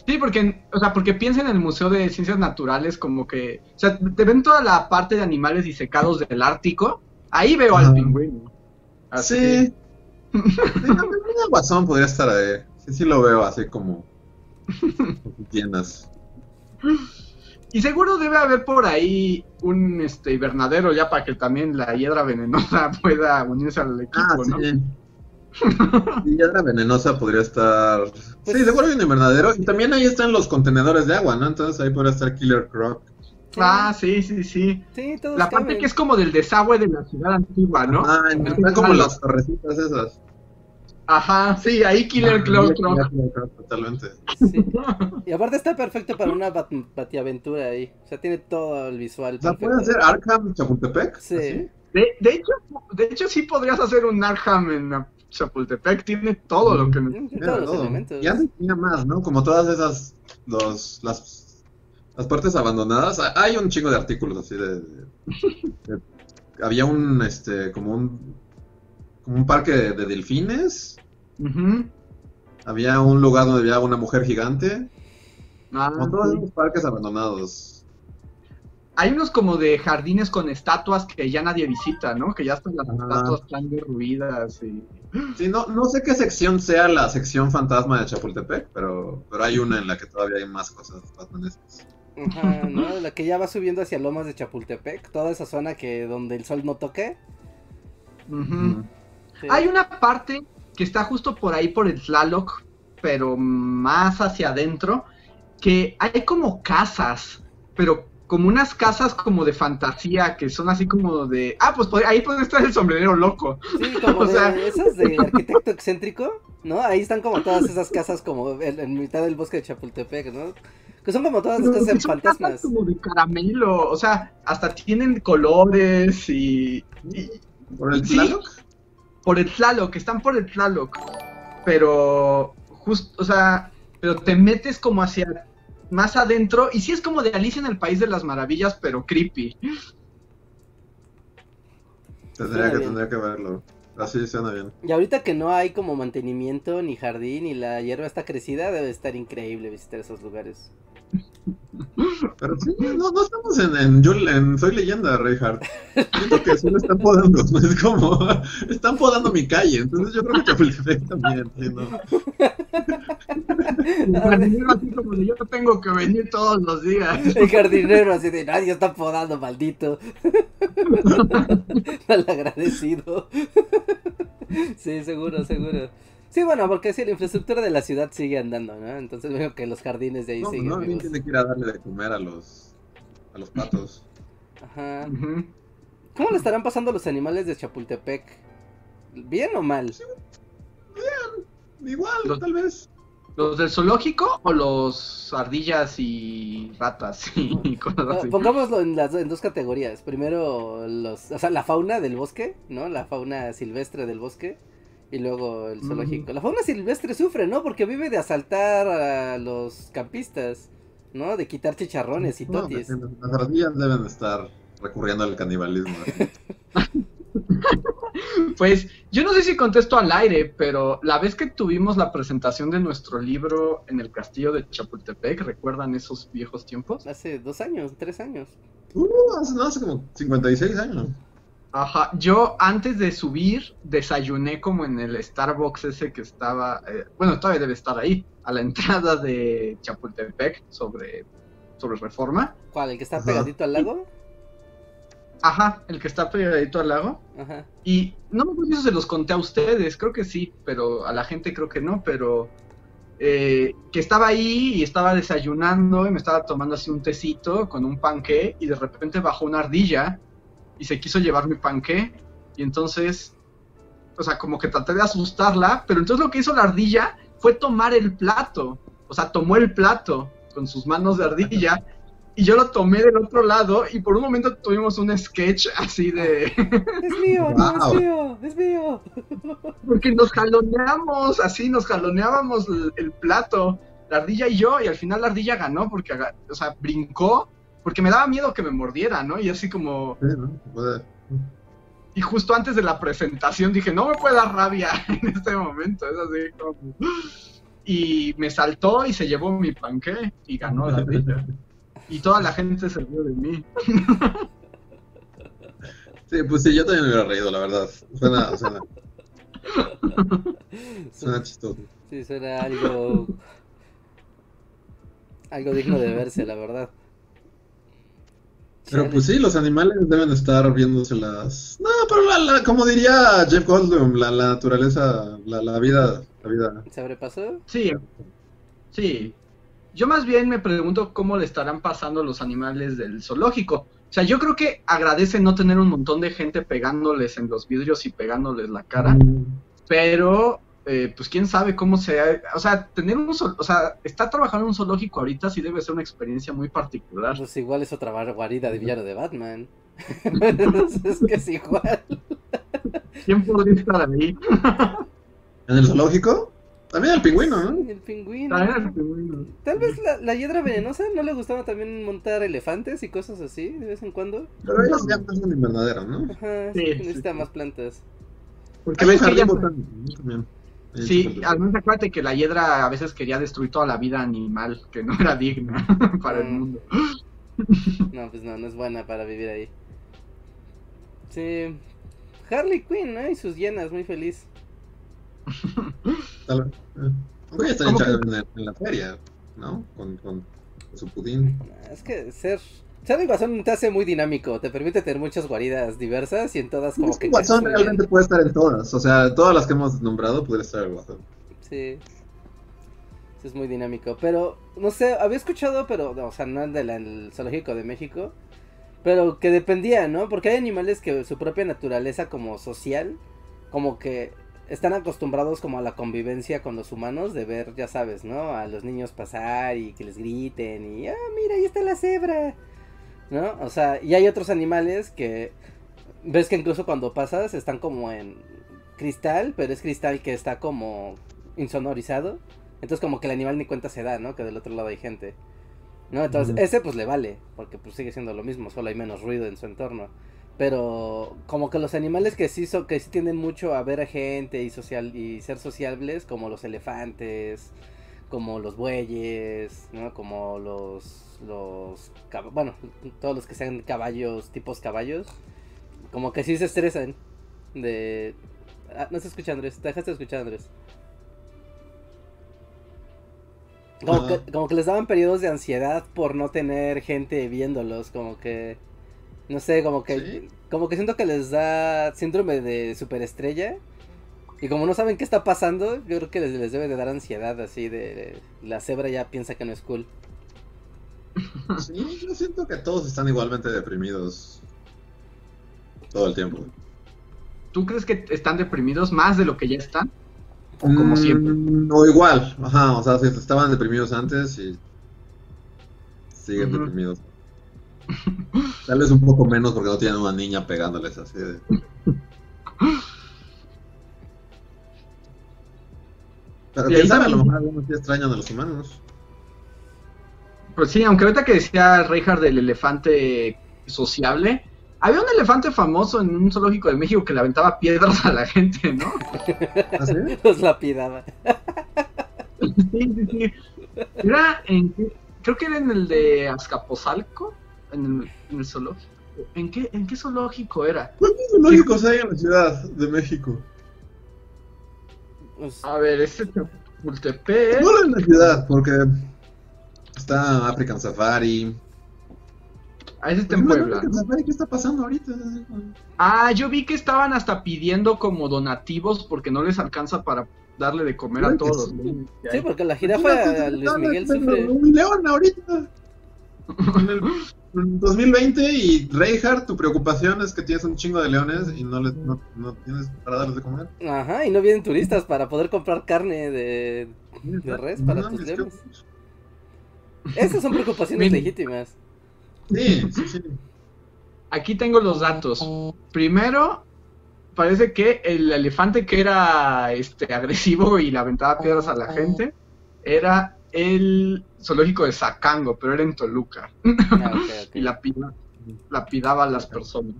Sí, porque, o sea, porque piensa en el Museo de Ciencias Naturales como que, o sea, te ven toda la parte de animales disecados del Ártico, ahí veo al Ajá. pingüino. Así. Sí. También guasón podría estar ahí. Sí, sí lo veo así como. como llenas. Y seguro debe haber por ahí un este invernadero ya para que también la hiedra venenosa pueda unirse al equipo, Ah, ¿no? sí. Y Hiedra venenosa podría estar. Pues- sí, seguro hay un invernadero. Y también ahí están los contenedores de agua, ¿no? Entonces ahí podría estar Killer Croc. Ah, sí, sí, sí. Sí, todos La parte caben. que es como del desagüe de la ciudad antigua, ¿no? Ah, están como las torrecitas esas. Ajá, sí, ahí Killer Ah, Croc, Totalmente. Sí. Y aparte está perfecto para una bat batiaventura ahí. O sea, tiene todo el visual perfecto. puede ser Arkham Chapultepec. Sí. así. De, de hecho, de hecho sí podrías hacer un Arkham en Chapultepec, tiene todo lo que Mm, Mira, Todos los todo. elementos. Y antes tenía más, ¿no? Como todas esas, los, las, las partes abandonadas. Hay un chingo de artículos así de, de- de- había un, este, como un, como un parque de, de delfines. Había un lugar donde había una mujer gigante. Ah, Como todos sí. esos parques abandonados. Hay unos como de jardines con estatuas que ya nadie visita, ¿no? Que ya están las estatuas tan derruidas y... Sí, no, no sé qué sección sea la sección fantasma de Chapultepec, pero, pero hay una en la que todavía hay más cosas batmanescas. Ajá, ¿no? La que ya va subiendo hacia Lomas de Chapultepec. Toda esa zona que donde el sol no toque. Sí. Hay una parte que está justo por ahí por el Tlaloc, pero más hacia adentro, que hay como casas, pero como unas casas como de fantasía, que son así como de... Ah, pues ahí puede estar el sombrerero loco. Sí, como o de sea- esas de arquitecto excéntrico, ¿no? Ahí están como todas esas casas como en, en mitad del bosque de Chapultepec, ¿no? Que son como todas cosas en son fantasmas. como de caramelo, o sea, hasta tienen colores y, y- ¿Por el Sí. Tlaloc? por el Tlaloc, están por el Tlaloc, pero justo, o sea, pero te metes como hacia más adentro y sí es como de Alicia en el País de las Maravillas, pero creepy. Tendría que, bien. tendría que verlo. Así suena bien. Y ahorita que no hay como mantenimiento, ni jardín, y la hierba está crecida, debe estar increíble visitar esos lugares. Pero sí, no, no estamos en, en, en Soy Leyenda, Reinhardt. Siento que solo están podando. Es como, están podando mi calle. Entonces yo creo que Chapultepec también, ¿sí, ¿no? El jardinero así como de yo tengo que venir todos los días. El jardinero así de nadie está podando, maldito. Mal agradecido. Sí, seguro, seguro. Sí, bueno, porque sí, la infraestructura de la ciudad sigue andando, ¿no? Entonces veo que los jardines de ahí No, siguen. no, alguien tiene que ir a darle de comer a los, a los patos. Ajá. ¿Cómo le estarán pasando los animales de Chapultepec? ¿Bien o mal? Igual, Los- tal vez. ¿Los del zoológico o los ardillas y ratas y cosas así? Pongámoslo en las en dos categorías. Primero los, o sea, la fauna del bosque, ¿no? La fauna silvestre del bosque y luego el zoológico. La fauna silvestre sufre, ¿no? Porque vive de asaltar a los campistas, ¿no? De quitar chicharrones y No, totis. las ardillas deben estar recurriendo al canibalismo. Pues yo no sé si contesto al aire, pero la vez que tuvimos la presentación de nuestro libro en el castillo de Chapultepec, ¿recuerdan esos viejos tiempos? Hace dos años, tres años. Uh, hace, no, hace como 56 años. Ajá, yo antes de subir desayuné como en el Starbucks ese que estaba, eh, bueno, todavía debe estar ahí, a la entrada de Chapultepec sobre, sobre Reforma. ¿Cuál? ¿El que está Ajá. pegadito al lago? Ajá, el que está pegadito al lago. Ajá. Y no me acuerdo si se los conté a ustedes, creo que sí, pero a la gente creo que no, pero eh, que estaba ahí y estaba desayunando y me estaba tomando así un tecito con un panqué y de repente bajó una ardilla y se quiso llevar mi panqué y entonces, o sea, como que traté de asustarla, pero entonces lo que hizo la ardilla fue tomar el plato, o sea, tomó el plato con sus manos de ardilla y yo lo tomé del otro lado y por un momento tuvimos un sketch así de... Es mío, no, es mío, es mío. Porque nos jaloneamos, así nos jaloneábamos el, el plato, la ardilla y yo, y al final la ardilla ganó porque, o sea, brincó, porque me daba miedo que me mordiera, ¿no? Y así como, Sí, ¿no? Puede- y justo antes de la presentación dije, no me puede dar rabia en este momento, es así como... Y me saltó y se llevó mi panqué y ganó la ardilla. Y toda la gente se rió de mí. Sí, pues sí, yo también me hubiera reído, la verdad. Suena, suena, suena chistoso. Sí, suena algo. Algo digno de verse, la verdad. Pero pues sí, los animales deben estar viéndoselas. No, pero la, la- como diría Jeff Goldblum, la, la naturaleza, la, la vida, la vida. ¿Se sobrepasó? Sí, sí. Yo más bien me pregunto cómo le estarán pasando los animales del zoológico. O sea, yo creo que agradecen no tener un montón de gente pegándoles en los vidrios y pegándoles la cara, Mm, pero eh, pues quién sabe cómo sea. O sea, tener un o sea, estar trabajando en un zoológico ahorita sí debe ser una experiencia muy particular. Pues igual es otra guarida de villano de Batman. es que es igual. ¿Quién podría estar ahí? ¿En el zoológico? También el pingüino, ¿no? El pingüino. Estar en el pingüino. Tal vez la, la hiedra venenosa no le gustaba también montar elefantes y cosas así de vez en cuando. Pero ellos ya están en invernadero, ¿no? Ajá, Sí, necesita sí, más plantas. Porque ves que ¿no? También. Sí, al menos acuérdate que la hiedra a veces quería destruir toda la vida animal, que no era digna para el Mm. mundo. No, pues no, no es buena para vivir ahí. Sí. Harley Quinn, ¿no? Y sus hienas, muy feliz. Están ¿Cómo hechas en, en la feria, ¿no? Con, con, con su pudín. Es que ser. El guasón te hace muy dinámico, te permite tener muchas guaridas diversas y en todas como que. Guasón realmente puede estar en todas. O sea, todas las que hemos nombrado podría estar el Guasón. Sí. Sí, es muy dinámico. Pero, no sé, había escuchado, pero, no, o sea, no el del Zoológico de México. Pero que dependía, ¿no? Porque hay animales que su propia naturaleza como social, como que están acostumbrados como a la convivencia con los humanos, de ver, ya sabes, ¿no? A los niños pasar y que les griten y, ah, mira, ahí está la cebra, ¿no? O sea, y hay otros animales que, ves que incluso cuando pasas están como en cristal, pero es cristal que está como insonorizado. Entonces como que el animal ni cuenta se da, ¿no? Que del otro lado hay gente. ¿No? Entonces ese pues le vale, porque pues sigue siendo lo mismo, solo hay menos ruido en su entorno. Pero como que los animales que sí son, que sí tienden mucho a ver a gente y social y ser sociables, como los elefantes, como los bueyes, ¿no? Como los los bueno, todos los que sean caballos, tipos caballos, como que sí se estresan de Ah, no se escucha Andrés, te dejaste de escuchar Andrés. Como Ah. que, como que les daban periodos de ansiedad por no tener gente viéndolos, como que no sé, como que ¿Sí? como que siento que les da síndrome de superestrella y como no saben qué está pasando, yo creo que les, les debe de dar ansiedad así de la cebra ya piensa que no es cool. Sí, yo siento que todos están igualmente deprimidos todo el tiempo. ¿Tú crees que están deprimidos más de lo que ya están? O como siempre. Mm, O igual, ajá, o sea, si estaban deprimidos antes y siguen deprimidos. Tal vez un poco menos porque no tienen una niña pegándoles así de... Pero quién sabe, a lo mejor algunos sí extrañan a los humanos. Pues sí, aunque ahorita que decía Reinhardt del elefante sociable, había un elefante famoso en un zoológico de México que le aventaba piedras a la gente, ¿no? ¿Ah? Los lapidaba. Sí, sí, sí. Era en, qué- creo que era en el de Azcapotzalco, en el, en el zoológico. ¿En qué, ¿En qué zoológico era? ¿Cuántos zoológicos hay en la Ciudad de México? Pues, A ver, este Chapultepec. Solo en la ciudad, porque está African Safari. Ah, ese está en Puebla. ¿Qué está pasando ahorita? Ah, yo vi que estaban hasta pidiendo como donativos porque no les alcanza para darle de comer a todos. sí. ¿no? sí, porque la jirafa Luis Miguel sufre. Un león ahorita. En el en 2020 y Reinhardt, tu preocupación es que tienes un chingo de leones y no, les, no, no tienes para darles de comer. Ajá, y no vienen turistas para poder comprar carne de... De res para tus es que- leones. Esas son preocupaciones legítimas. Sí, sí, sí. Aquí tengo los datos. Primero, parece que el elefante que era este agresivo y le aventaba piedras a la gente era el zoológico de Zacango, pero era en Toluca. Ah, y lapida- lapidaba a las personas.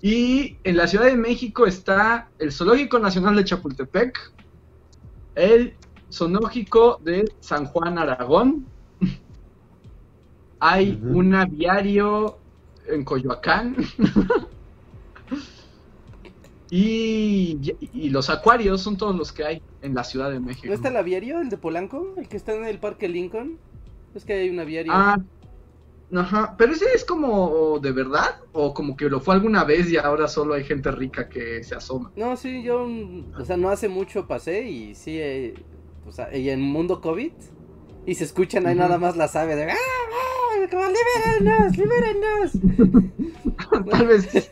Y en la Ciudad de México está el Zoológico Nacional de Chapultepec, el Zoológico de San Juan Aragón, hay un aviario en Coyoacán y, y los acuarios son todos los que hay en la Ciudad de México. ¿No está el aviario, el de Polanco? El que está en el Parque Lincoln. Es que hay un aviario. Ah, ajá, pero ese es como de verdad o como que lo fue alguna vez y ahora solo hay gente rica que se asoma. No, sí, yo, o sea, no hace mucho pasé y sí, eh, o sea, y en mundo COVID, y se escuchan ahí nada más las aves de, ¡ah, ah! Como, libérennos, libérennos. Tal vez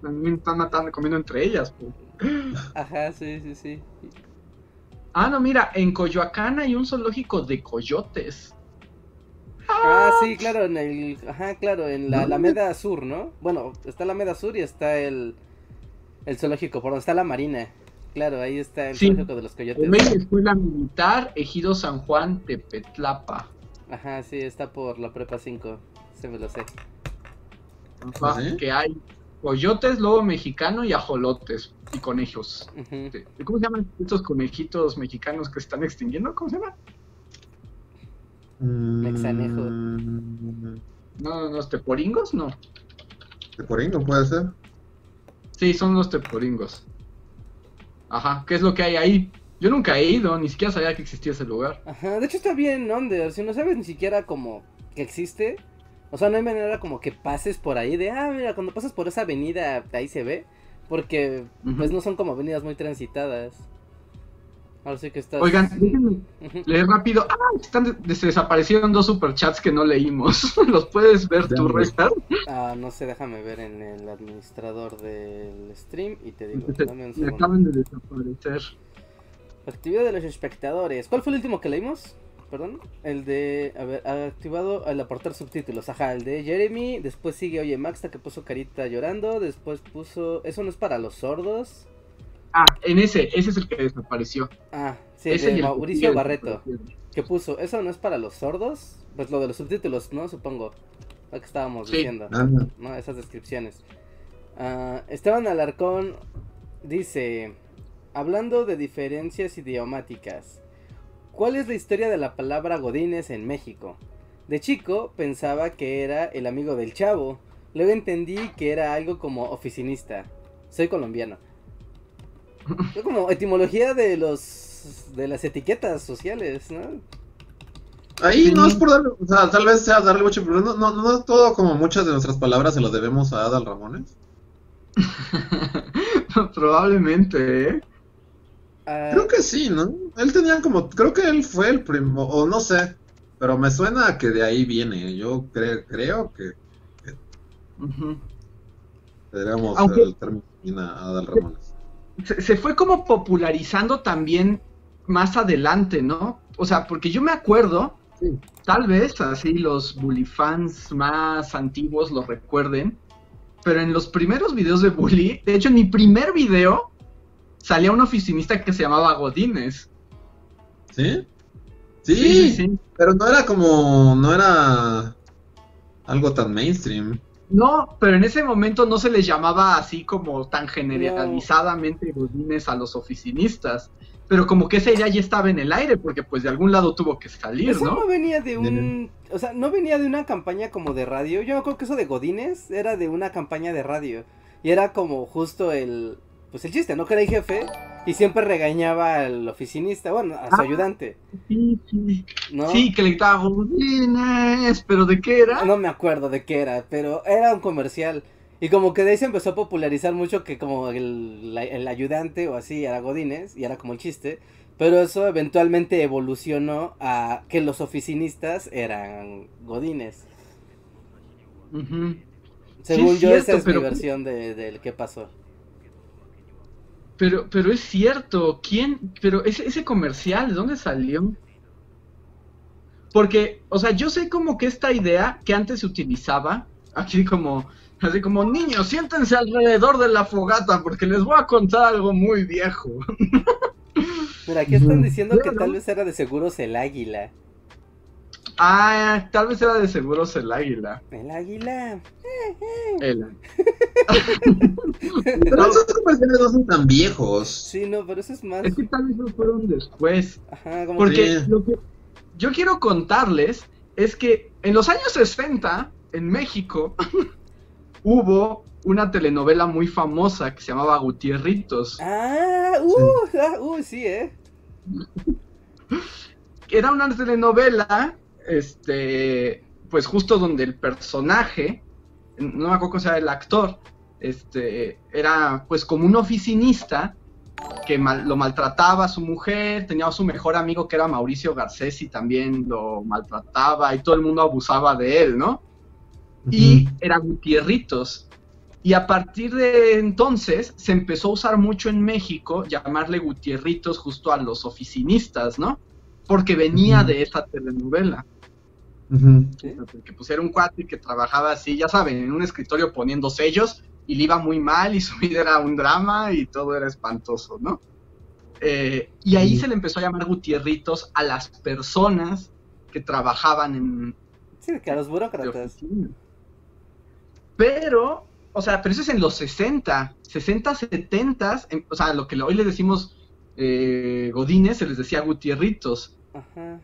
también están matando, comiendo entre ellas. pues. Ajá, sí, sí, sí. Ah, no, mira, en Coyoacán hay un zoológico de coyotes. Ah, sí, claro, en el, ajá, claro, en la. Alameda Sur, ¿no? Bueno, está la Alameda Sur y está el, el zoológico, por donde está la Marina. Claro, ahí está el Sí. de los coyotes. En México Escuela Militar, Ejido San Juan, Tepetlapa. Ajá, sí, está por la prepa 5, se me lo sé. Ajá, ¿Ah, sí? Que hay coyotes, lobo mexicano y ajolotes y conejos. Ujú. ¿Cómo se llaman estos conejitos mexicanos que se están extinguiendo? ¿Cómo se llaman? Mexanejo. Mm, No, no, los teporingos, no. Teporingo puede ser. Sí, son los teporingos. Ajá, ¿qué es lo que hay ahí? Yo nunca he ido, ni siquiera sabía que existía ese lugar. Ajá, de hecho está bien Under, si no sabes ni siquiera como que existe, o sea, no hay manera como que pases por ahí de, ah, mira, cuando pasas por esa avenida ahí se ve, porque pues no son como avenidas muy transitadas. Ahora sí que estás. Oigan, déjenme leer rápido. Ah, están de- se desaparecieron dos superchats que no leímos. ¿Los puedes ver tú. Restar? Ah, no sé, déjame ver en el administrador del stream y te digo, Se, dame un se segundo. acaban de desaparecer. Actividad de los espectadores. ¿Cuál fue el último que leímos? Perdón. El de. A ver, ha activado al aportar subtítulos. Ajá, el de Jeremy. Después sigue Oye Maxta que puso carita llorando. Después puso. Eso no es para los sordos. Ah, en ese, ese es el que desapareció. Ah, sí, ese de Mauricio Barreto. Que puso. Eso no es para los sordos. Pues lo de los subtítulos, ¿no? Supongo. Lo que estábamos Sí. diciendo. Ah, ¿no? Esas descripciones. Ah, Esteban Alarcón dice, hablando de diferencias idiomáticas, ¿cuál es la historia de la palabra godines en México? De chico pensaba que era el amigo del chavo, luego entendí que era algo como oficinista. Soy colombiano. Yo como etimología de los de las etiquetas sociales, ¿no? Ahí no es por darle, o sea, tal vez sea darle mucho, pero no, no, no todo como muchas de nuestras palabras se lo debemos a Adal Ramones. Probablemente, ¿eh? Ah, Creo que sí, ¿no? Él tenía como, creo que él fue el primo, o no sé, pero me suena a que de ahí viene. Yo cre- creo que Ujú. debemos Aunque- el término a Adal Ramones. Se, se fue como popularizando también más adelante, ¿no? O sea, porque yo me acuerdo, Sí. tal vez así los Bully fans más antiguos lo recuerden, pero en los primeros videos de Bully, de hecho en mi primer video salía un oficinista que se llamaba Godínez. ¿Sí? Sí, pero no era como, no era algo tan mainstream. No, pero en ese momento no se les llamaba así como tan generalizadamente Godínez a los oficinistas. Pero como que esa idea ya estaba en el aire, porque pues de algún lado tuvo que salir, Eso ¿no? no venía de un. O sea, no venía de una campaña como de radio. Yo me acuerdo que eso de Godines era de una campaña de radio. Y era como justo el. Pues el chiste, ¿no? Que era el jefe. Y siempre regañaba al oficinista, bueno, a su Ah. ayudante. Sí, sí. ¿No? Sí, que le gritaba Godínez, pero ¿de qué era? No me acuerdo de qué era, pero era un comercial. Y como que de ahí se empezó a popularizar mucho que como el, la- el ayudante o así era Godines y era como el chiste. Pero eso eventualmente evolucionó a que los oficinistas eran Godines. Según yo, cierto, esa es pero- mi versión de, del qué pasó. Pero, pero es cierto, ¿quién? Pero ese, ese comercial, ¿de dónde salió? Porque, o sea, yo sé como que esta idea que antes se utilizaba, aquí como, así como, niños, siéntense alrededor de la fogata porque les voy a contar algo muy viejo. Mira, aquí están diciendo que tal vez era de seguros el águila. Ah, tal vez era de seguros el águila. El águila. El- Pero esos comerciales no son tan viejos. Sí, no, pero eso es más. Es que tal vez lo fueron después. Ajá, como Porque Sí. lo que yo quiero contarles es que en los años 60, en México, hubo una telenovela muy famosa que se llamaba Gutierritos. Ah, uh, ah, uh, sí, eh. Era una telenovela, este, pues justo donde el personaje, no me acuerdo cómo se llama el actor, este, era pues como un oficinista que mal- lo maltrataba a su mujer, tenía a su mejor amigo que era Mauricio Garcés y también lo maltrataba y todo el mundo abusaba de él, ¿no? y era Gutierritos. Y a partir de entonces se empezó a usar mucho en México llamarle Gutierritos justo a los oficinistas, ¿no? Porque venía de esta telenovela. Porque pues era un cuate que trabajaba así, ya saben, en un escritorio poniendo sellos y le iba muy mal y su vida era un drama y todo era espantoso, ¿no? Eh, y ahí Sí. se le empezó a llamar Gutierritos a las personas que trabajaban en, Sí, que a los burócratas. Pero, o sea, pero eso es en los 60, 60, 70, en- o sea, lo que hoy le decimos eh, Godines, se les decía Gutierritos. Ajá.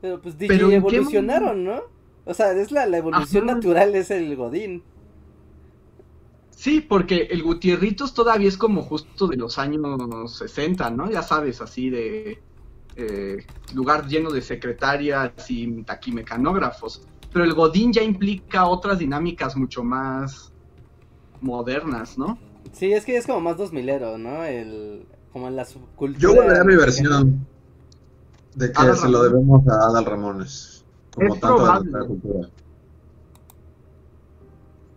Pero pues Pero DJ ¿en qué evolucionaron, ¿no? O sea, es la, la evolución Ajá. natural es el Godín. Sí, porque el Gutierritos todavía es como justo de los años 60, ¿no? Ya sabes, así de eh, lugar lleno de secretarias y taquimecanógrafos. Pero el Godín ya implica otras dinámicas mucho más modernas, ¿no? Sí, es que es como más dos milero, ¿no? El, como en la subcultura. Yo volveré a mi mexicana. versión de que Adal se lo debemos a Adal Ramones. Como Es tanto de nuestra cultura.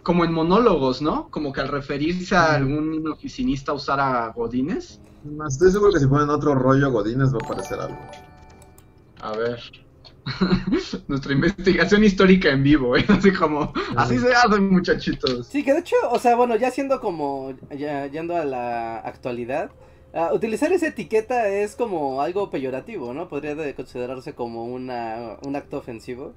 Como en monólogos, ¿no? Como que al referirse a algún oficinista usara godines. Más Estoy seguro que si ponen otro rollo Godines va a aparecer algo. A ver. Nuestra investigación histórica en vivo, ¿eh? Así como, así se hacen muchachitos. Sí, que de hecho, o sea, bueno, ya siendo como, ya yendo a la actualidad, ah, utilizar esa etiqueta es como algo peyorativo, ¿no? Podría de considerarse como una, un acto ofensivo.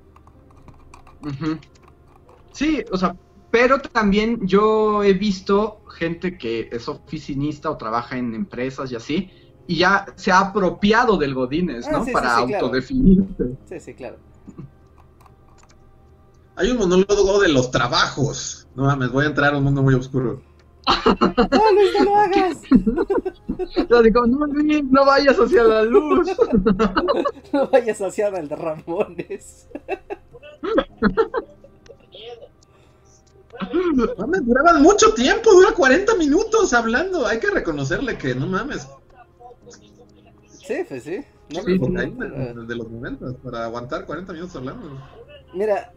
Sí, o sea, pero también yo he visto gente que es oficinista o trabaja en empresas y así, y ya se ha apropiado del Godines, Ah, ¿no? sí, sí, Para sí, claro. autodefinirse. Sí, sí, claro. Hay un monólogo de los trabajos. No mames, voy a entrar a un mundo muy oscuro. ¡No, Luis, no lo hagas! Yo digo, no, Luis, no vayas hacia la luz. No vayas hacia el de Ramones. Mames, duraban mucho tiempo, dura 40 minutos hablando. Hay que reconocerle que no mames. Sí, pues sí. No, Sí, cocaína pero- de los momentos para aguantar 40 minutos hablando. Mira.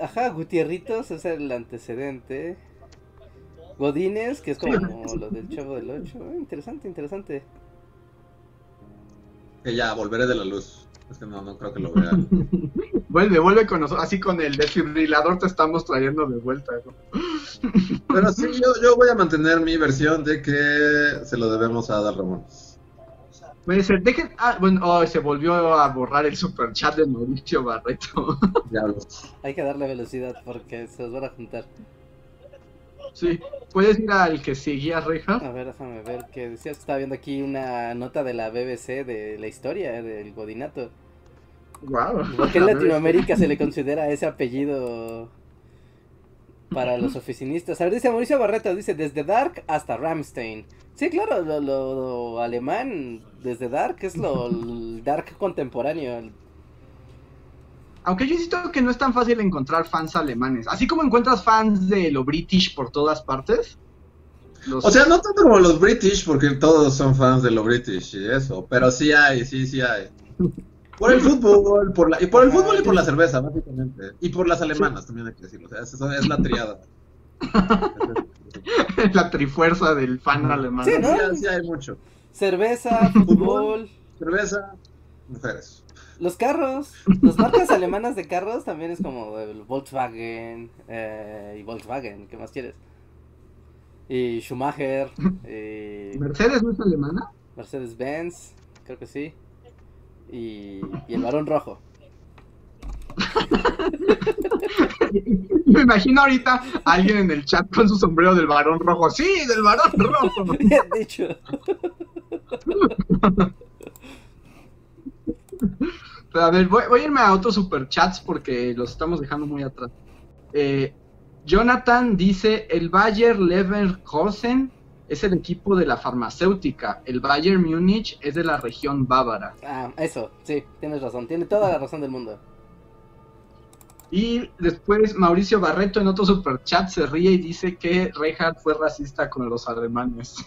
Ajá, Gutierritos es el antecedente. Godines, que es como lo del chavo del 8. interesante, interesante. Que ya, volveré de la luz. Es que no, no creo que lo vea. Vuelve, vuelve con nosotros. Así con el desfibrilador te estamos trayendo de vuelta. ¿no? Pero sí, yo, yo voy a mantener mi versión de que se lo debemos a Adal Ramones. Puede ser, dejen. Ah, bueno, oh, se volvió a borrar el super chat de Mauricio Barreto. Diablos. Hay que darle velocidad porque se los van a juntar. sí, puedes ir al que seguía Reja. A ver, déjame ver que decías que estaba viendo aquí una nota de la BBC de la historia eh, del Godinato. Wow. ¿Por qué en Latinoamérica se le considera ese apellido para los oficinistas? A ver, dice Mauricio Barreto, dice desde Dark hasta Ramstein. Sí, claro, lo, lo- lo alemán desde Dark es lo Dark contemporáneo. Aunque yo insisto que no es tan fácil encontrar fans alemanes. Así como encuentras fans de lo british por todas partes. los- O sea, no tanto como los British, porque todos son fans de lo British y eso. Pero sí hay, sí, sí hay. Por el fútbol, por la, y por el fútbol y por la cerveza, básicamente. Y por las alemanas, también hay que decirlo. O sea, eso es la triada. la trifuerza del fan alemán. Sí, ¿no? Sí, sí hay mucho. Cerveza, fútbol, Cerveza, mujeres. los carros, las marcas alemanas de carros también es como el Volkswagen eh, y Volkswagen, ¿qué más quieres? Y Schumacher, y ¿Mercedes no es alemana? Mercedes-Benz, creo que sí. Y, y el varón rojo. Me imagino ahorita alguien en el chat con su sombrero del varón rojo. Sí, del varón rojo. Bien dicho. Pero a ver, voy, voy a irme a otros superchats porque los estamos dejando muy atrás. Eh, Jonathan dice, el Bayer Leverkusen es el equipo de la farmacéutica, el Bayern Múnich es de la región bávara. Ah, eso, sí, tienes razón, tiene toda la razón del mundo. Y después Mauricio Barreto en otro superchat se ríe y dice que Reinhardt fue racista con los alemanes.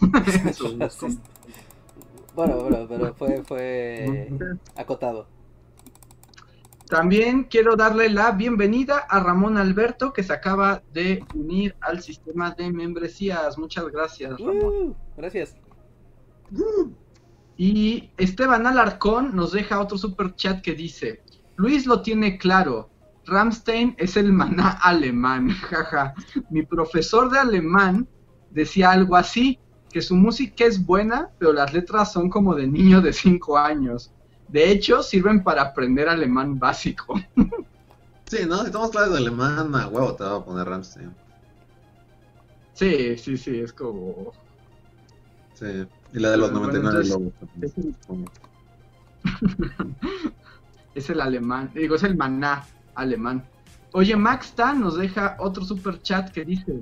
Bueno, bueno, pero fue, fue acotado. También quiero darle la bienvenida a Ramón Alberto que se acaba de unir al sistema de membresías. Muchas gracias, Ramón. Uh, gracias. Y Esteban Alarcón nos deja otro super chat que dice: Luis lo tiene claro. Ramstein es el maná alemán. Jaja. Mi profesor de alemán decía algo así: que su música es buena, pero las letras son como de niño de 5 años. De hecho, sirven para aprender alemán básico. Sí, ¿no? Si tomas clases de alemán, a huevo te va a poner Ramstein. Sí, sí, sí, es como. Sí. Y la de los Bueno, 99 entonces- lobos. también, supongo. Es el alemán, digo, es el maná alemán. Oye, Max Tan nos deja otro super chat que dice: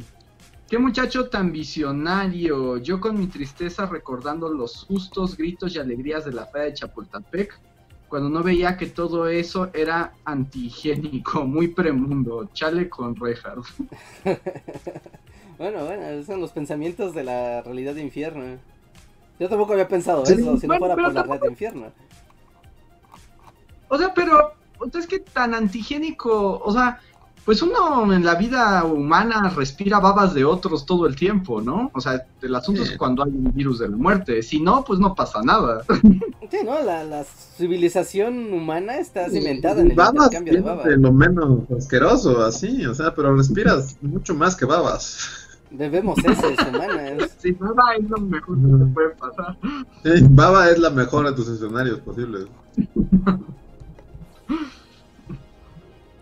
Qué muchacho tan visionario. Yo con mi tristeza recordando los sustos, gritos y alegrías de la feria de Chapultepec, cuando no veía que todo eso era antihigiénico, muy premundo. Chale con Reinhardt. Bueno, bueno, son los pensamientos de la realidad de infierno. Yo tampoco había pensado Sí, eso, si no fuera por la red tampoco- de infierno. O sea, pero es que tan antigénico, o sea, pues uno en la vida humana respira babas de otros todo el tiempo, ¿no? O sea, el asunto Sí. es cuando hay un virus de la muerte. Si no, pues no pasa nada. Sí, ¿no? La, la civilización humana está cimentada en el babas intercambio de babas. de lo menos asqueroso, así, o sea, pero respiras mucho más que babas. Bebemos heces humanas. Si nada es lo mejor que te puede pasar. Sí, baba es la mejor de tus escenarios posibles.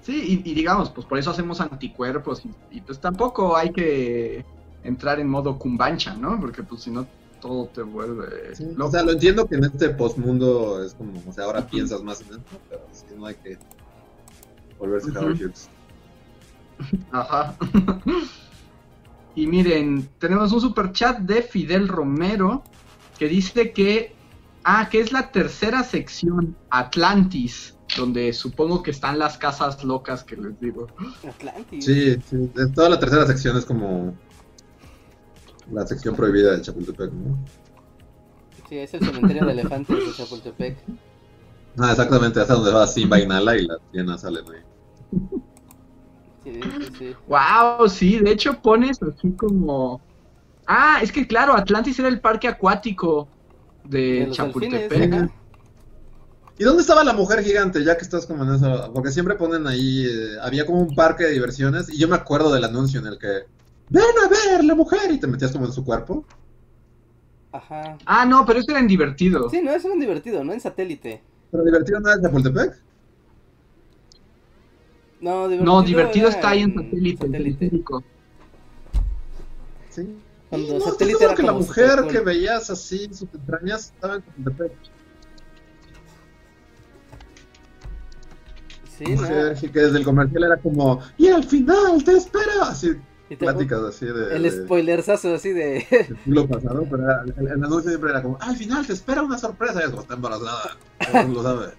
Sí, y, y digamos, pues por eso hacemos anticuerpos y, y, pues tampoco hay que entrar en modo cumbancha, ¿no? Porque pues si no todo te vuelve Sí, loco. o sea, lo entiendo que en este postmundo es como, o sea, ahora piensas más en esto, pero sí, no hay que volverse. Howard Hughes. Ajá. y miren, tenemos un super chat de Fidel Romero que dice que ah, que es la tercera sección Atlantis, donde supongo que están las casas locas que les digo. Atlantis. Sí, toda la tercera sección es como la sección prohibida de Chapultepec, ¿no? Sí, es el cementerio de elefantes de Chapultepec. Ah, exactamente, hasta donde va Simba y Nala y las llenas salen ahí. Sí, sí, sí. Wow, sí, de hecho pones así como Ah, es que claro, Atlantis era el parque acuático de, Chapultepec. delfines. ¿Y dónde estaba la mujer gigante? Ya que estás como en eso, porque siempre ponen ahí, eh, había como un parque de diversiones y yo me acuerdo del anuncio en el que, ven a ver la mujer y te metías como en su cuerpo. Ajá. Ah, no, pero eso era en divertido. Sí, no, eso es divertido, ¿no? En satélite. Pero divertido no es Chapultepec. No, divertido, no, divertido era está ahí en satélite. en satélite. Sí. Cuando Y no, satélite era que la mujer que veías así, sus entrañas, estaba en Chapultepec. Sí, que desde el comercial era como, y al final te espero. Así, Y te- pláticas así de, El de- spoilerzazo así de. siglo pasado, pero era- el, el anuncio siempre era como, al final te espera una sorpresa. Y es como, está embarazada. Todo el mundo lo sabe.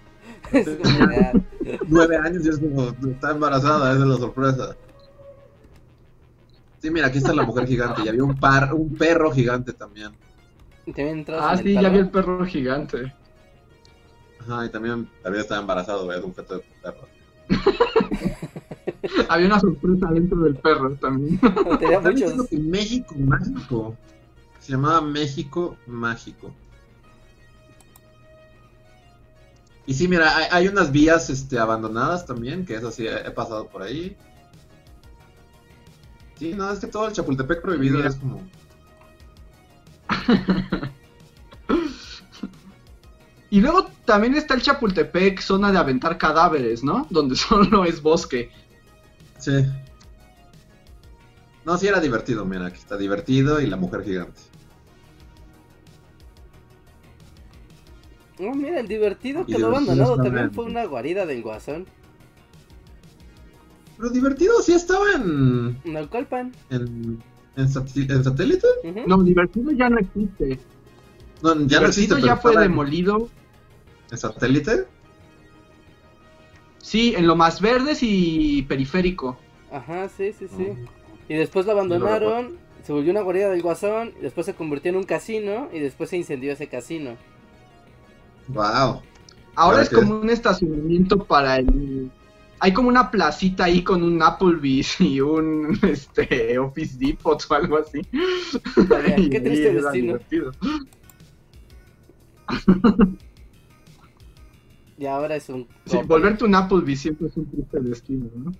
es Nueve años y es como, está embarazada, esa es la sorpresa. Sí, mira, aquí está la mujer gigante y había un par, un perro gigante también. entras Ah, en el sí, ya vi el perro gigante. Ajá, y también había estado embarazado, veía un feto de perro. Había una sorpresa dentro del perro también. Tenía muchos. diciendo que México Mágico. Se llamaba México Mágico. Y sí, mira, hay, hay unas vías este, abandonadas también, que eso sí, he, he pasado por ahí. Sí, no, es que todo el Chapultepec prohibido Mira. es como... Y luego también está el Chapultepec, zona de aventar cadáveres, ¿no? Donde solo es bosque. Sí. No, sí era divertido, mira, aquí está divertido y la mujer gigante. No, mira, el divertido quedó divertido abandonado. También fue una guarida del guasón. Pero divertido sí estaba en... Naucalpan. en, en, en satélite. No, divertido ya no existe. No, ya no existe, divertido ya fue demolido. ¿En satélite? Sí, en lo más verdes y periférico. Ajá, sí, sí, sí. Mm. Y después lo lo abandonaron. Se volvió una guarida del guasón. Y después se convirtió en un casino. Y después se incendió ese casino. Wow. Ahora es como un estacionamiento para el... Hay como una placita ahí con un Applebee's y un este, Office Depot o algo así. Vaya, qué triste destino. Y ahora es un. Sí, volverte un Applebee's siempre es un triste destino, ¿no?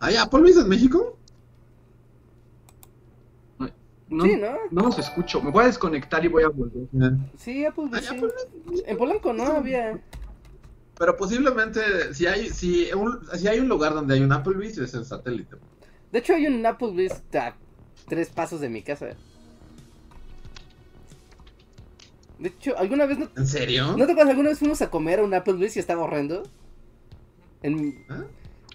¿Hay Applebee's en México? No, Sí, ¿no? no los escucho. Me voy a desconectar y voy a volver. Sí, Applebee's, ¿Hay sí. Applebee's? En Polanco no había. Pero posiblemente, si hay, si, un, si hay un lugar donde hay un Applebee's, es en satélite. De hecho, hay un Applebee's a tres pasos de mi casa. De hecho, ¿alguna vez no, ¿En serio? ¿no te acuerdas? ¿Alguna vez fuimos a comer a un Applebee's y estaba horrendo? En, ¿Eh?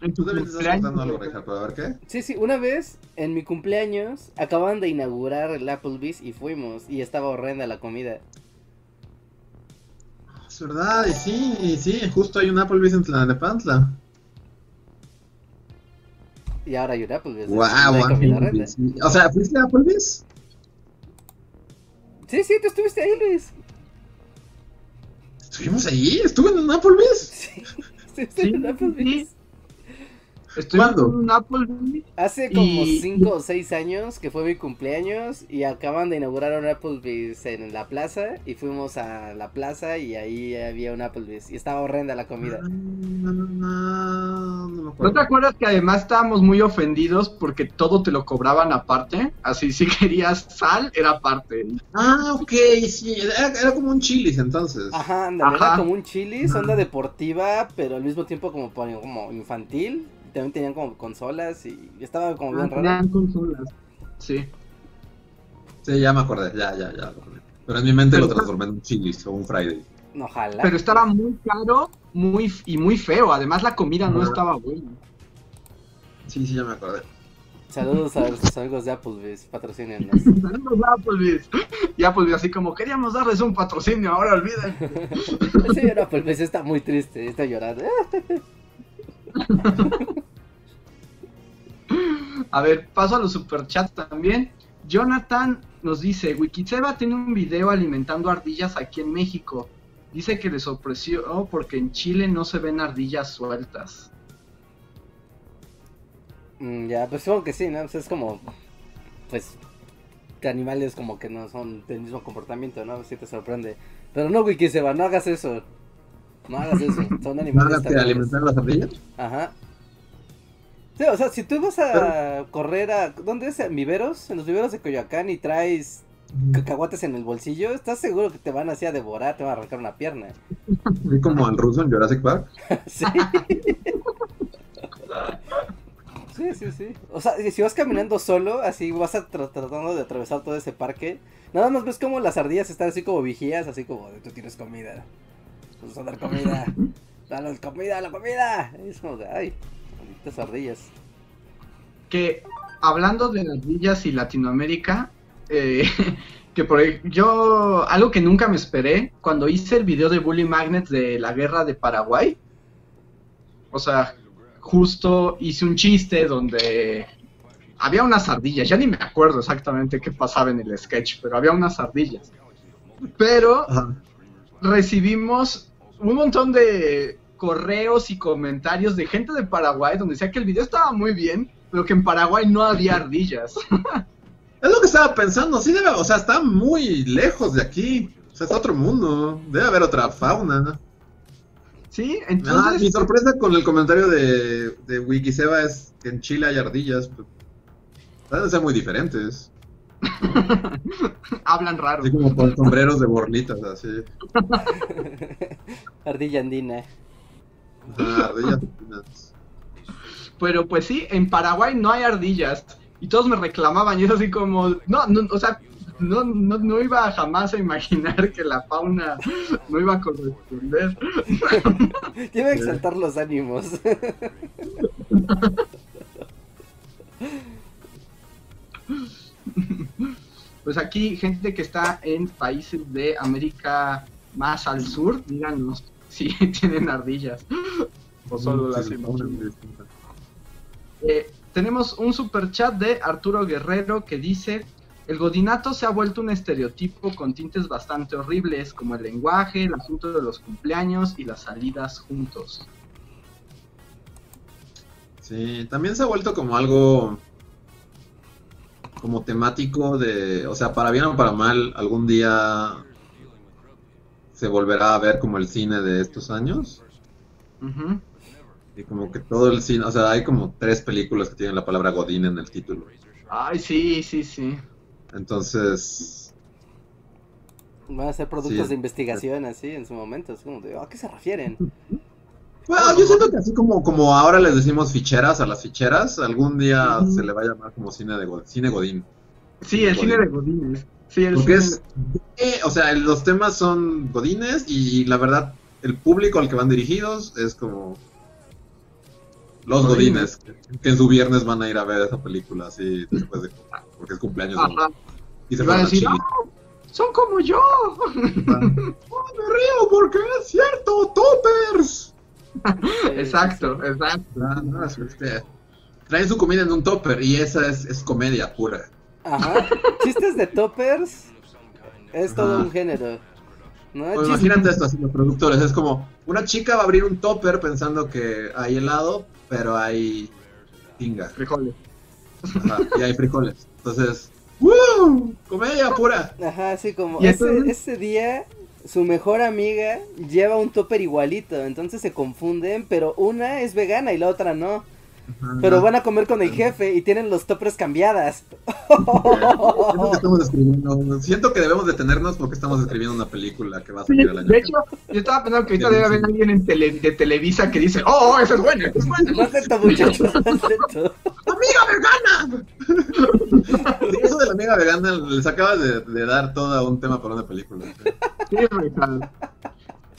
En tu Tú también te estás contando algo, Reja, pero a ver qué. sí, sí, una vez en mi cumpleaños acaban de inaugurar el Applebee's y fuimos y estaba horrenda la comida. Es verdad, y sí, y sí, justo hay un Applebee's en Tlanepantla. Y y ahora hay un Applebee's. Wow, No hay. O sea, ¿fuiste a Applebee's? Sí, sí, tú estuviste ahí, Luis. ¿Estuvimos ahí? ¿Estuve en Applebee's? Sí, estuviste Sí, en Applebee's. sí. Estoy ¿Cuándo? en un Applebee's. Hace como Y- 5 o 6 años que fue mi cumpleaños y acaban de inaugurar un Applebee's en la plaza y fuimos a la plaza y ahí había un Applebee's y estaba horrenda la comida. Ah, No, no, no, no me ¿No acuerdo. te acuerdas que además estábamos muy ofendidos porque todo te lo cobraban aparte? Así, si querías sal, era aparte. Ah, ok, sí, era, era como un chilis entonces. Ajá, era Ajá. como un chilis, onda deportiva, pero al mismo tiempo como, como infantil. También tenían como consolas y estaba como bien Ah, raro. tenían consolas. Sí. Sí, ya me acordé, ya, ya, ya. Pero en mi mente lo transformé en un chilis o un Friday. Ojalá. Pero estaba muy caro muy y muy feo. Además, la comida no estaba buena. Sí, sí, ya me acordé. Saludos a nuestros amigos de Applebee's, patrocínenos. Saludos a Applebee's. Y Applebee's así como, queríamos darles un patrocinio, ahora olviden. El señor Applebee's está muy triste, está llorando. A ver, paso a los superchats también. Jonathan nos dice, Wikitseba tiene un video alimentando ardillas aquí en México. Dice que le sorprendió porque en Chile no se ven ardillas sueltas. Mm, ya, pues supongo que sí, ¿no? Pues es como, pues, que animales como que no son del mismo comportamiento, ¿no? Si te sorprende. Pero no, Wiki Seba, no hagas eso. No hagas eso, son animales ¿Nada que también. alimentar las ardillas? Ajá. Sí, o sea, si tú vas a correr a... ¿Dónde es? ¿En viveros? En los viveros de Coyoacán y traes cacahuates en el bolsillo, ¿estás seguro que te van así a devorar, te van a arrancar una pierna? Así como al ruso en Jurassic Park. Sí. Sí, sí, sí. O sea, si vas caminando solo, así vas a tra- tratando de atravesar todo ese parque, nada más ves como las ardillas están así como vigías, así como de tú tienes comida. Vamos a dar comida. Danos comida, la comida. Es como de, ay, malditas ardillas. Que hablando de ardillas y Latinoamérica, eh, que por yo, algo que nunca me esperé, cuando hice el video de Bully Magnets de la guerra de Paraguay, o sea, justo hice un chiste donde había unas ardillas, ya ni me acuerdo exactamente qué pasaba en el sketch, pero había unas ardillas. Pero Ajá. recibimos un montón de correos y comentarios de gente de Paraguay donde decía que el video estaba muy bien, pero que en Paraguay no había ardillas. Es lo que estaba pensando, sí debe, o sea, está muy lejos de aquí. O sea, es otro mundo. Debe haber otra fauna. ¿Sí? Ah, Entonces, mi sorpresa con el comentario de, de Wikiseba es que en Chile hay ardillas. Pues, deben ser muy diferentes. hablan raro. Así como con sombreros de borlitas, así. Ardilla andina. Ardillas. Pero pues sí, en Paraguay no hay ardillas. Y todos me reclamaban y es así como, no, no o sea, no, no, no iba jamás a imaginar que la fauna no iba a corresponder. Tiene que exaltar los ánimos. Pues aquí, gente que está en países de América más al sur, díganos si tienen ardillas. O solo las distintas. Eh, tenemos un super chat de Arturo Guerrero que dice: El godinato se ha vuelto un estereotipo con tintes bastante horribles, como el lenguaje, el asunto de los cumpleaños y las salidas juntos. Sí, también se ha vuelto como algo como temático de, o sea, para bien o para mal, algún día se volverá a ver como el cine de estos años. Ujú. Y como que todo el cine, o sea, hay como tres películas que tienen la palabra Godín en el título. Ay, sí, sí, sí. Entonces, Van a ser productos Sí. de investigación así en su momento. Es como de, ¿a qué se refieren? Bueno, yo siento que así como, como ahora les decimos ficheras a las ficheras, algún día se le va a llamar como cine de Go- cine Godín. Sí, el cine de Godines. Sí, el Porque cine es, eh, o sea, los temas son godines y la verdad, el público al que van dirigidos es como los godines, que, que en su viernes van a ir a ver esa película así después de porque es cumpleaños Ajá. y se van a decir, Chile. "Ah, son como yo. Oh, me río porque es cierto, toppers. Exacto, exacto. No, es que- traen su comida en un topper y esa es, es comedia pura. Ajá. Chistes de toppers es todo un género. ¿no? Pues imagínate esto así los productores, es como una chica va a abrir un topper pensando que hay helado, pero hay tinga Frijoles. ajá, y hay frijoles. Entonces, ¡Woo! Comedia pura. Ajá, así como Y ese, ese día su mejor amiga lleva un topper igualito, entonces se confunden, pero una es vegana y la otra no. Pero van a comer con el jefe y tienen los toppers cambiadas. Siento que estamos escribiendo, siento que debemos detenernos porque estamos escribiendo una película que va a salir el año de hecho, yo estaba pensando que ahorita debe haber alguien en tele- de Televisa que dice, oh, es buena, esa es buena. No acepto, muchachos. ¡Amiga vegana! Eso de la amiga vegana les acabas de, de dar todo un tema para una película. sí.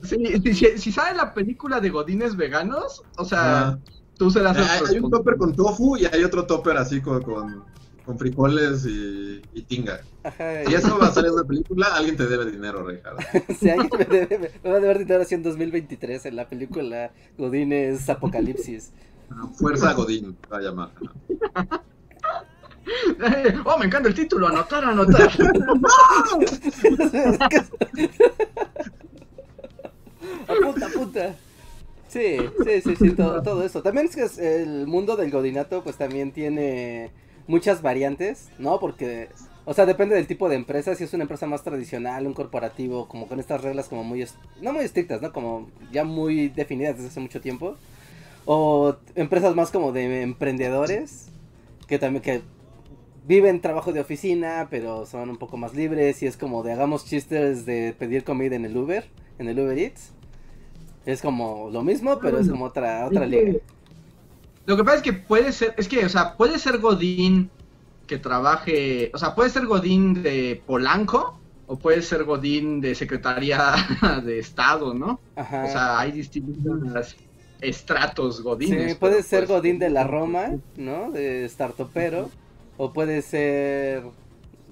Sí, si, si- si sale la película de Godines veganos, o sea. Tú serás el Hay, hay un topper con tofu y hay otro topper así con, con, con frijoles y, y tinga. Ajá, Si eso va a salir en una película, alguien te debe dinero, Ricardo. si alguien me debe, me va a deber dinero así en 2023 en la película Godines Apocalipsis. Fuerza Godín va a llamar. Eh, oh, me encanta el título, anotar, anotar. apunta, apunta. Sí, sí, sí, sí, todo, todo eso. También es que el mundo del godinato pues también tiene muchas variantes, ¿no? Porque, o sea, depende del tipo de empresa. Si es una empresa más tradicional, un corporativo, como con estas reglas como muy, no muy estrictas, ¿no? Como ya muy definidas desde hace mucho tiempo. O empresas más como de emprendedores, que también que viven trabajo de oficina, pero son un poco más libres y es como de hagamos chistes de pedir comida en el Uber, en el Uber Eats. Es como lo mismo, pero es como otra otra liga. Lo que pasa es que puede ser, es que, o sea, puede ser Godín que trabaje, o sea, puede ser Godín de Polanco o puede ser Godín de Secretaría de Estado, ¿no? Ajá. O sea, hay distintos estratos Godines. sí, puede ser pues, Godín de la Roma, ¿no? De startupero. O puede ser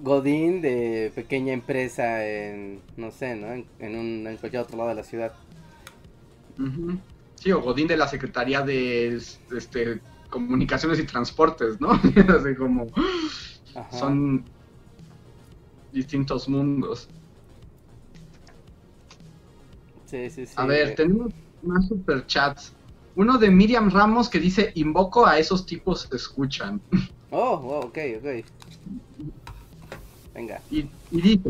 Godín de pequeña empresa en, no sé, ¿no? En, en, un, en cualquier otro lado de la ciudad. Sí, o Godín de la Secretaría de este, Comunicaciones y Transportes, ¿no? Así como Ajá. son distintos mundos. Sí, sí, sí. A ver, tenemos más superchats. Uno de Miriam Ramos que dice, invoco a esos tipos escuchan. Oh, oh, ok, ok. Venga. Y, y dice,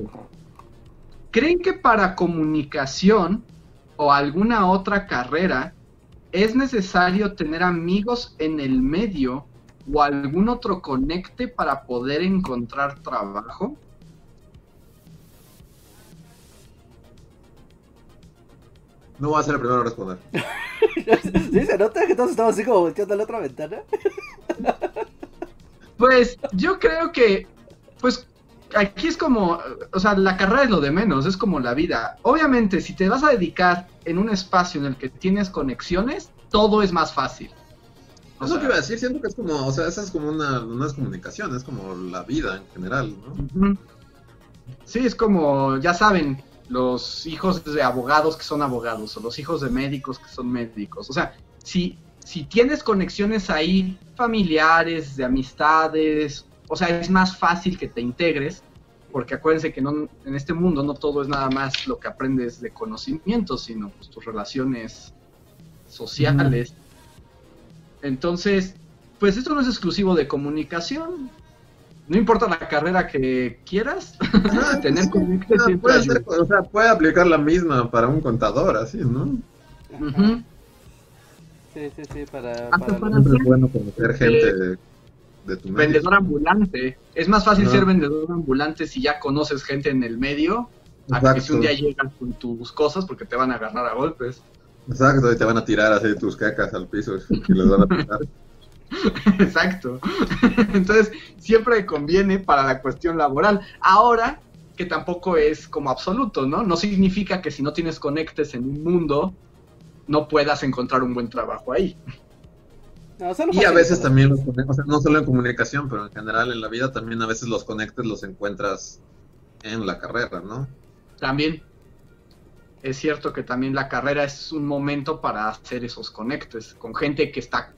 ¿creen que para comunicación o alguna otra carrera es necesario tener amigos en el medio o algún otro conecte para poder encontrar trabajo? No voy a ser el primero a responder. ¿Sí se nota que todos estamos así como volteando a la otra ventana? Pues yo creo que, pues aquí es como, o sea, la carrera es lo de menos, es como la vida. Obviamente, si te vas a dedicar en un espacio en el que tienes conexiones, todo es más fácil. O Es lo que iba a decir, siento que es como, o sea, esa es como una, es comunicación, es como la vida en general, ¿no? Sí, es como, ya saben, los hijos de abogados que son abogados, o los hijos de médicos que son médicos. O sea, si, si tienes conexiones ahí familiares, de amistades, o sea, es más fácil que te integres, porque acuérdense que no, en este mundo no todo es nada más lo que aprendes de conocimiento, sino pues, tus relaciones sociales. Entonces, pues esto no es exclusivo de comunicación. No importa la carrera que quieras, Ah, tener sí, siempre puede, o sea, puede aplicar la misma para un contador, así, ¿no? Sí, sí, sí, para... Hasta para para- Siempre es bueno conocer gente de tu medio. Vendedor ambulante. Es más fácil ser vendedor ambulante si ya conoces gente en el medio, a que si un día llegas con tus cosas porque te van a agarrar a golpes. Exacto, y te van a tirar así tus cacas al piso y les van a picar. Exacto. Entonces, siempre conviene para la cuestión laboral. Ahora, que tampoco es como absoluto, ¿no? No significa que si no tienes conectes en un mundo, no puedas encontrar un buen trabajo ahí. No, solo Y a veces también los o sea, no solo en comunicación, pero en general en la vida también a veces los conectes los encuentras en la carrera, ¿no? También es cierto que también la carrera es un momento para hacer esos conectes con gente que está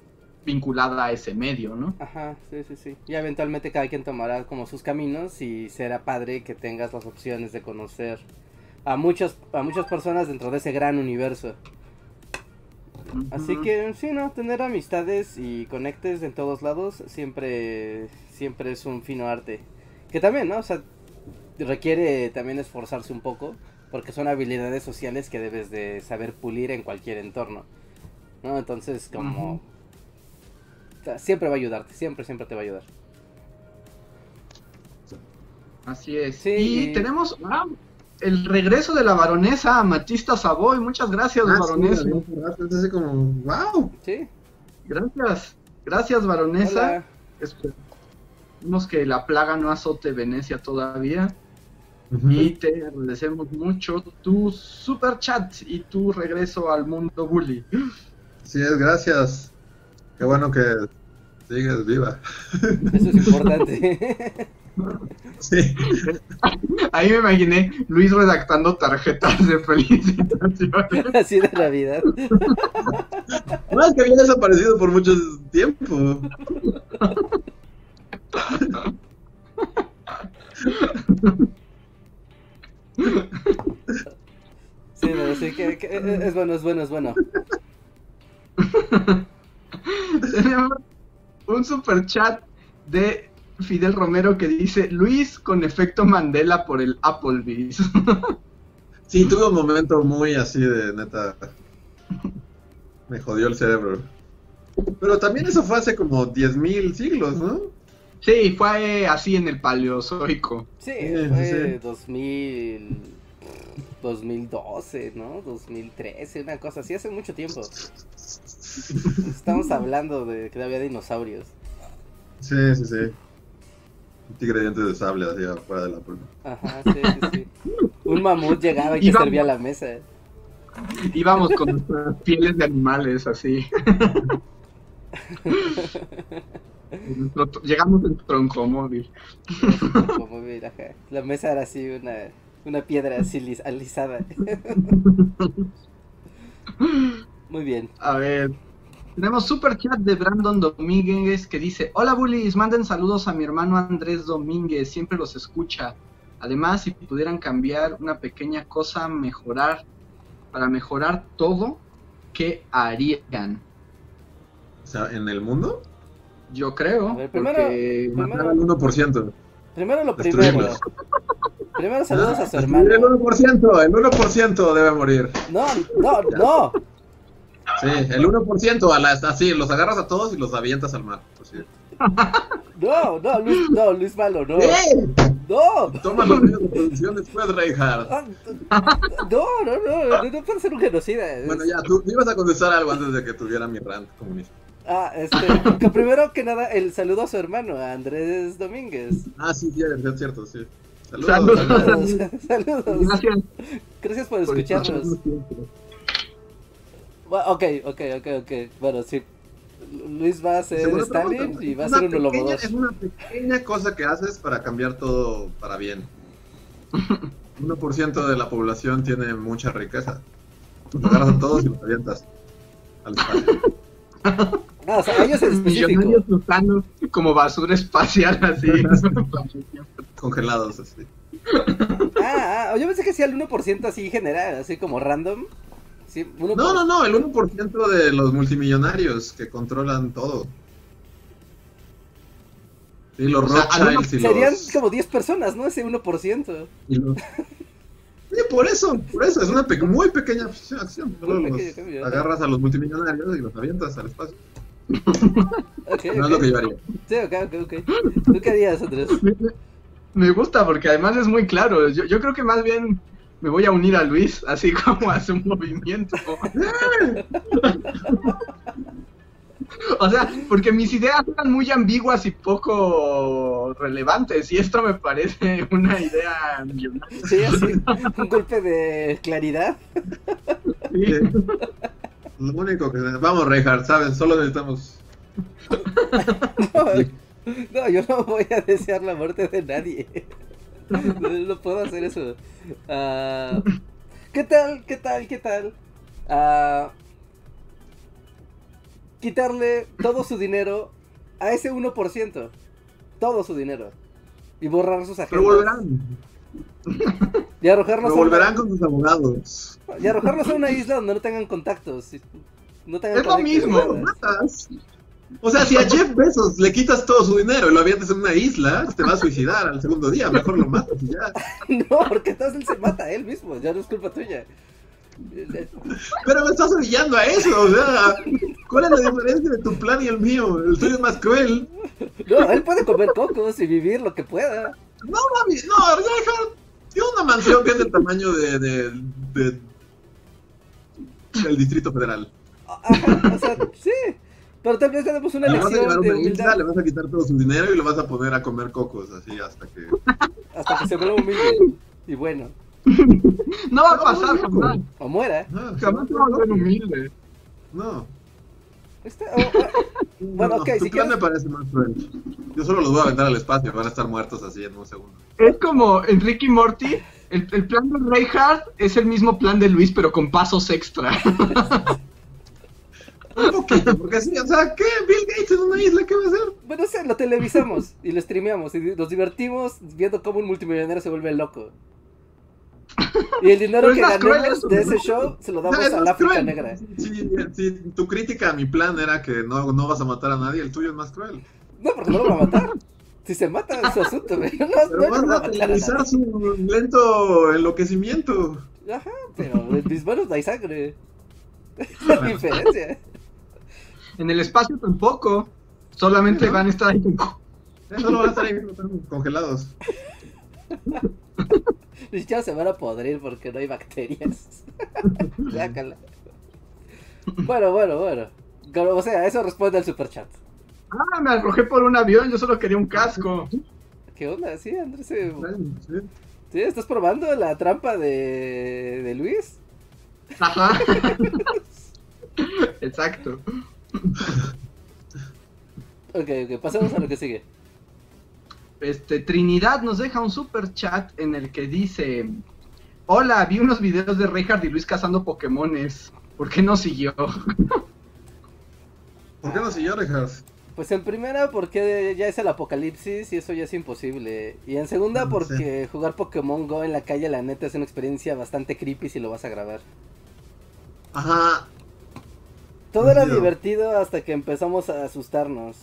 vinculada a ese medio, ¿no? Ajá, sí, sí, sí. Y eventualmente cada quien tomará como sus caminos y será padre que tengas las opciones de conocer a muchas, a muchas personas dentro de ese gran universo. Así que sí, no, tener amistades y conectes en todos lados siempre, siempre es un fino arte. Que también, ¿no? O sea, requiere también esforzarse un poco, porque son habilidades sociales que debes de saber pulir en cualquier entorno. ¿No? Entonces, como... Ujú. o sea, siempre va a ayudarte, siempre, siempre te va a ayudar. Así es. Sí, y y- tenemos ah, el regreso de la baronesa Matista Savoy. Muchas gracias, Ah, sí, baronesa. Es así como, wow. ¿Sí? Gracias. Gracias, baronesa. Esperemos que la plaga no azote Venecia todavía. Y te agradecemos mucho tu super chat y tu regreso al mundo bully. Sí, es, gracias. Qué bueno que sigues viva. Eso es importante. Sí. Ahí me imaginé Luis redactando tarjetas de felicitaciones. Así de Navidad. No, es que había desaparecido por mucho tiempo. Sí, no, sí, que, que- es bueno, es bueno, es bueno. Tenemos un super chat de Fidel Romero que dice Luis con efecto Mandela por el Applebee's. Sí, tuve un momento muy así de neta. Me jodió el cerebro. Pero también eso fue hace como 10.000 siglos, ¿no? sí, fue así en el Paleozoico. Sí, fue sí. 2000, 2012, ¿no? 2013, una cosa así, hace mucho tiempo. Estamos hablando de que había dinosaurios. Sí, sí, sí. Un tigre de dientes de sable así afuera de la puerta. Ajá, sí, sí, sí. Un mamut llegaba y te Íbamos- servía la mesa. Íbamos con nuestras pieles de animales así. Llegamos en troncomóvil. Como mira, ajá. La mesa era así, una, una piedra así lis- alisada. Muy bien. A ver. Tenemos super chat de Brandon Domínguez que dice: Hola bullies, manden saludos a mi hermano Andrés Domínguez, siempre los escucha. Además, si pudieran cambiar una pequeña cosa, mejorar, para mejorar todo, ¿qué harían? O sea, ¿en el mundo? Yo creo, ver, primero- porque primero- al 1%. Primero lo primero. Primero saludos a su El hermano. 1%, el 1% debe morir. No, no, no. Sí, el 1% a las, así, los agarras a todos y los avientas al mar. Pues sí. No, no, Luis, no, Luis Malo, no. ¡Eh! No. Toma los medios de producción después, Reinhardt. Ah, No, no, no, no, no puede ser un genocida. Bueno, ya, tú ibas a contestar algo antes de que tuviera mi rant comunista. Ah, este, que primero que nada, el saludo a su hermano, a Andrés Domínguez. Ah, sí, sí, es cierto, sí. Saludos. Saludos. Saludos, saludos. Gracias Gracias por escucharnos. Ok, ok, ok, ok. Bueno, sí. Luis va a ser Stalin y va a ser un pequeña- 2. Es una pequeña cosa que haces para cambiar todo para bien. 1% de la población tiene mucha riqueza. Los agarras a todos y los avientas al espacio. Ah, o sea, ellos en. Millonarios usando como basura espacial así. Congelados así. Ah, ah, yo pensé que sí al 1% así general, así como random. Sí, 1%. No, no, no, el 1% de los multimillonarios que controlan todo. Sí, los O sea, Rothschilds y Serían los... como 10 personas, ¿no? Ese 1%. y los- Sí, por eso, por eso, es una pe- muy pequeña acción. Solo los agarras a los multimillonarios y los avientas al espacio. Ok, No es ok. lo que yo haría. Sí, ok, ok, ok. ¿Tú qué harías, Andrés? Me gusta porque además es muy claro. Yo, yo creo que más bien me voy a unir a Luis, así como a su movimiento. o sea, porque mis ideas eran muy ambiguas y poco relevantes. Y esto me parece una idea millonaria. Sí, así, un golpe de claridad. Sí. Lo único que... Vamos, Reinhardt, ¿sabes? Solo necesitamos... No, no, yo no voy a desear la muerte de nadie. No, no puedo hacer eso. Ah, ¿Qué tal? ¿Qué tal? ¿Qué tal? Ah, quitarle todo su dinero a ese 1%. Todo su dinero. Y borrar sus Pero agendas. volverán. Y arrojarlos, Pero a una, volverán con sus abogados. y arrojarlos a una isla donde no tengan contactos. No tengan Es lo mismo. matas. O sea, si a Jeff Bezos le quitas todo su dinero y lo avientas en una isla, te va a suicidar al segundo día. Mejor lo matas y ya. No, porque entonces él se mata a él mismo. Ya no es culpa tuya. Pero me estás orillando a eso, o sea, ¿cuál es la diferencia de tu plan y el mío? El tuyo es más cruel. No, él puede comer cocos y vivir lo que pueda. No, mami, no, Reinhardt tiene una mansión que es del tamaño de, de, de- del Distrito Federal. Ajá, o sea, sí. Pero tal vez tenemos una Le vas a lección de una isla, le vas a quitar todo su dinero y lo vas a poner a comer cocos, así hasta que... hasta que se vuelva humilde. Y bueno, No va a pasar no, jamás. o muera. No, Jamás se va a volver humilde. No. Está- o- o- Bueno, no, ok, tu si plan quieres- me parece más cruel. Yo solo los voy a aventar al espacio, van a estar muertos así en un segundo. Es como en Ricky Morty. El, el plan de Reinhardt es el mismo plan de Luis, pero con pasos extra. Un poquito, porque sí, o sea, ¿qué? Bill Gates en una isla, ¿qué va a hacer? Bueno, o sea, lo televisamos y lo streameamos y nos divertimos viendo cómo un multimillonario se vuelve loco. Y el dinero que ganemos eso, de ese show se lo damos al más África cruel. Negra. Si, si tu crítica a mi plan era que no, no vas a matar a nadie, el tuyo es más cruel. No, porque no lo va a matar. Si se mata es su asunto. No, Pero no, vas a a a televisar su lento enloquecimiento. Ajá, pero en mis manos no hay sangre. La diferencia. En el espacio tampoco. Solamente van a estar ahí. Solo van a estar ahí congelados. Ni siquiera se van a podrir porque no hay bacterias. Bueno, bueno, bueno. O sea, eso responde al superchat. Ah, me arrojé por un avión. Yo solo quería un casco. ¿Qué onda? Sí, Andrés. Sí. ¿Sí? ¿Estás probando la trampa de, de Luis? Ajá. Exacto. Ok, ok, pasemos a lo que sigue. Este, Trinidad nos deja un super chat en el que dice: Hola, vi unos videos de Reinhardt y Luis cazando Pokémones. ¿Por qué no siguió? ¿Por qué no siguió, Richard? Pues en primera porque ya es el apocalipsis y eso ya es imposible. Y en segunda porque jugar Pokémon Go en la calle la neta es una experiencia bastante creepy si lo vas a grabar. Ajá. Todo era divertido hasta que empezamos a asustarnos.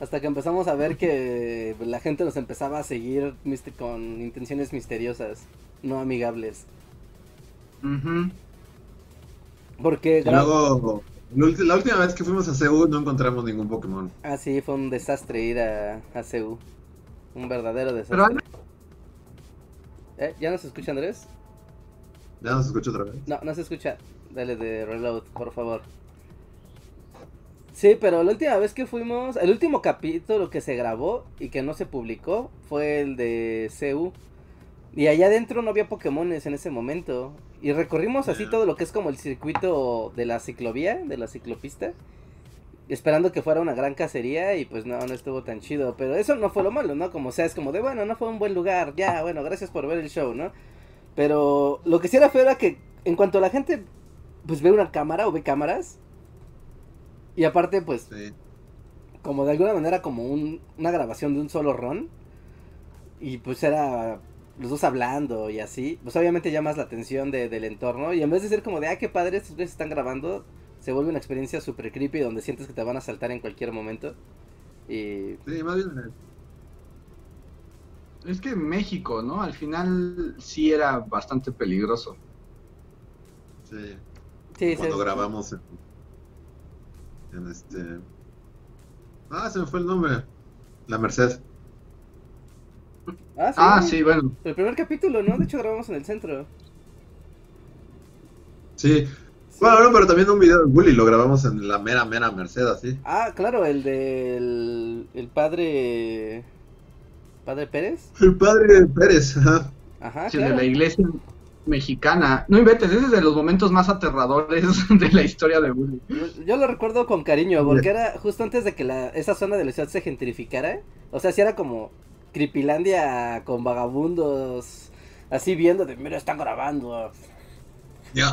Hasta que empezamos a ver que la gente nos empezaba a seguir con intenciones misteriosas, no amigables. Ujú. Porque Y gra- luego, la última vez que fuimos a Seúl no encontramos ningún Pokémon. Ah, sí, fue un desastre ir a, a CU. Un verdadero Pero desastre. ¿Eh? ¿Ya no se escucha, Andrés? Ya nos escucho otra vez. No, no se escucha. Dale de reload, por favor. Sí, pero la última vez que fuimos, el último capítulo que se grabó y que no se publicó fue el de CU. Y allá adentro no había Pokémones en ese momento. Y recorrimos así todo lo que es como el circuito de la ciclovía, de la ciclopista. Esperando que fuera una gran cacería y pues no, no estuvo tan chido. Pero eso no fue lo malo, ¿no? Como sea, es como de, bueno, no fue un buen lugar. Ya, bueno, gracias por ver el show, ¿no? Pero lo que sí era feo era que en cuanto la gente pues ve una cámara o ve cámaras. Y aparte, pues, Sí. como de alguna manera como un- una grabación de un solo ron. Y pues era los dos hablando y así. Pues obviamente llamas la atención de- del entorno. Y en vez de ser como de, ah, qué padre, estos güeyes están grabando. Se vuelve una experiencia súper creepy donde sientes que te van a saltar en cualquier momento. Y Sí, más bien. eh, Es que México, ¿no? Al final sí era bastante peligroso. Sí. sí, Cuando sí. grabamos en este. Ah, se me fue el nombre. La Merced. Ah, sí. Ah, sí, bueno. El primer capítulo, ¿no? De hecho grabamos en el centro. Sí. Sí. Bueno, no, pero también un video de Bully lo grabamos en la mera, mera Merced, así. Ah, claro, el del el padre padre Pérez. El padre Pérez, ajá. Ajá, Sí, claro. de la iglesia mexicana. No inventes, ese es de los momentos más aterradores de la historia de Bully. Yo, lo recuerdo con cariño porque era justo antes de que la, esa zona de la ciudad se gentrificara. O sea, si era como Creepylandia con vagabundos así viendo de, mira, están grabando.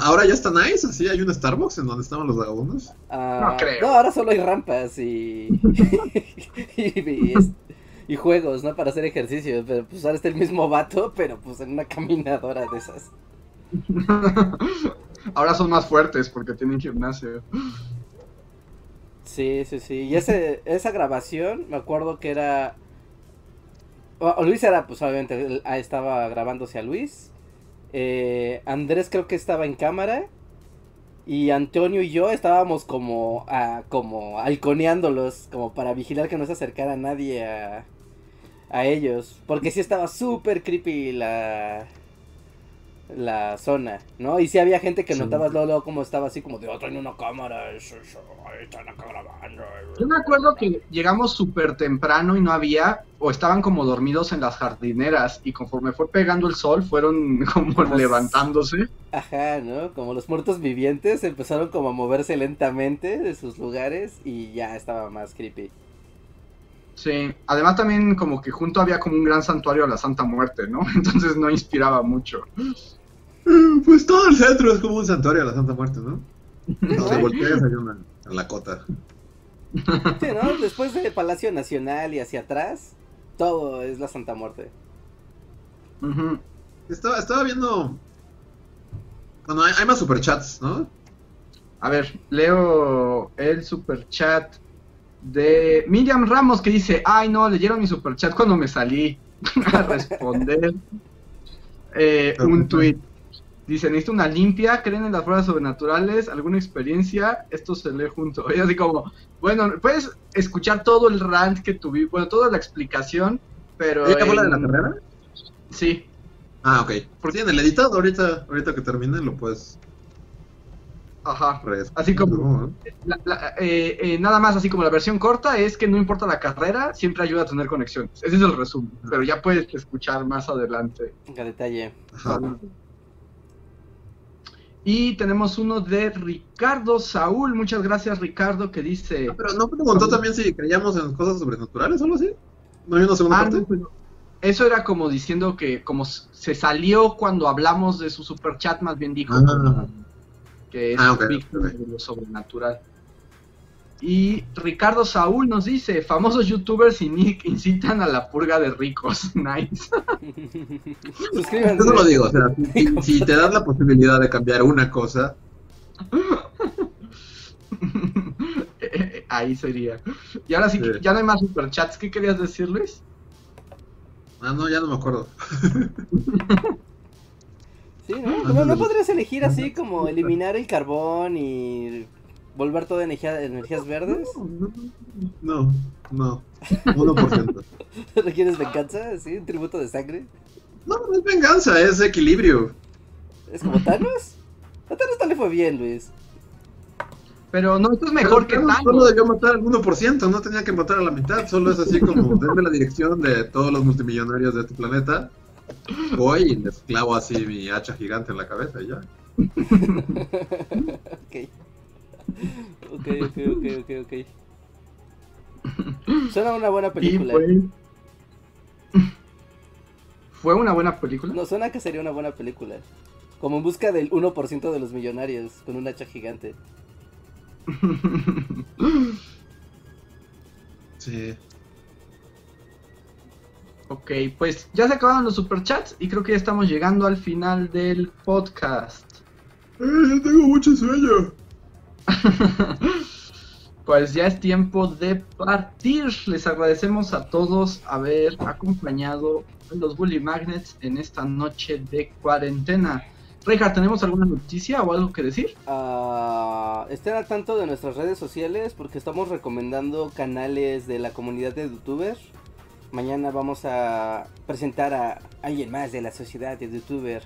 Ahora ya está nice, así hay un Starbucks en donde estaban los vagabundos. Ah, No creo. No, ahora solo hay rampas y. y, y es- y juegos, ¿no? Para hacer ejercicio. Pero pues ahora está el mismo vato, pero pues en una caminadora de esas. Ahora son más fuertes porque tienen gimnasio. Sí, sí, sí. Y ese, esa grabación, me acuerdo que era. o- Luis era, pues obviamente, ah, estaba grabándose a Luis. Eh, Andrés creo que estaba en cámara. Y Antonio y yo estábamos como, ah, como halconeándolos, como para vigilar que no se acercara nadie a, a ellos. Porque sí estaba súper creepy la, la zona, ¿no? Y sí había gente que Sí. notabas luego, luego como estaba así como de, oh, traen una cámara, eso, eso, ahí están acá grabando. Yo me acuerdo que llegamos súper temprano y no había, o estaban como dormidos en las jardineras, y conforme fue pegando el sol, fueron como Pues- levantándose. Ajá, ¿no? Como los muertos vivientes empezaron como a moverse lentamente de sus lugares y ya estaba más creepy. Sí, además también como que junto había como un gran santuario a la Santa Muerte, ¿no? Entonces no inspiraba mucho. Eh, Pues todo el centro es como un santuario a la Santa Muerte, ¿no? Donde volteas hay una en la cota. Sí, ¿no? Después del Palacio Nacional y hacia atrás, todo es la Santa Muerte. Ujú. Estaba, estaba viendo. Bueno, hay, hay más superchats, ¿no? A ver, leo el super chat de Miriam Ramos que dice, ay no, leyeron mi super chat cuando me salí a responder eh, un tweet. Dice, necesito una limpia, creen en las pruebas sobrenaturales, alguna experiencia, esto se lee junto. Y así como, bueno, puedes escuchar todo el rant que tuve, bueno, toda la explicación, pero... ¿Ella fue la de la en- carrera? Sí, Ah, ok. Porque en el editado, ahorita, ahorita que termine, lo puedes ajá. reescuchar, Así como- ¿no? La- la- eh, eh, nada más, así como la versión corta, es que no importa la carrera, siempre ayuda a tener conexiones. Ese es el resumen, pero ya puedes escuchar más adelante. A detalle. Ajá. Y tenemos uno de Ricardo Saúl. Muchas gracias, Ricardo, que dice. Ah, Pero no preguntó también si creíamos en cosas sobrenaturales o algo así. ¿No hay una segunda Ah, parte? no, eso era como diciendo que, como se salió cuando hablamos de su super chat, más bien dijo Ah. Que es Ah, víctima ok. de lo sobrenatural. Y Ricardo Saúl nos dice: famosos youtubers y Nick incitan a la purga de ricos. Nice. Suscríbanse. Eso lo digo, o sea, si, si te das la posibilidad de cambiar una cosa, Ahí sería. Y ahora sí, que Sí. ya no hay más superchats. ¿Qué querías decir, Luis? ah, no, ya no me acuerdo. Sí, ¿no? ¿No, no podrías elegir así como eliminar el carbón y volver todo energía, energías verdes? No, no, 1%. ¿Requieres venganza? ¿Sí? ¿Un tributo de sangre? No, no es venganza, es equilibrio. ¿Es como Thanos? A Thanos tal le fue bien, Luis. Pero no, esto es mejor que Pero Solo Thanos. debió matar al 1%, no tenía que matar a la mitad, solo es así como, denme la dirección de todos los multimillonarios de este planeta. Voy y les clavo así mi hacha gigante en la cabeza y ya. ok. Ok, ok, ok, ok, ok. Suena una buena Y película. fue... ¿Fue una buena película? No, suena que sería una buena película. Como en busca del 1% de los millonarios con un hacha gigante. Sí. Ok, pues ya se acabaron los superchats y creo que ya estamos llegando al final del podcast. Eh, ya tengo mucho sueño. Pues ya es tiempo de partir. Les agradecemos a todos haber acompañado a los Bully Magnets en esta noche de cuarentena. Reinhardt, ¿tenemos alguna noticia o algo que decir? Ah, estén al tanto de nuestras redes sociales porque estamos recomendando canales de la comunidad de youtubers. Mañana vamos a presentar a alguien más de la sociedad de youtuber,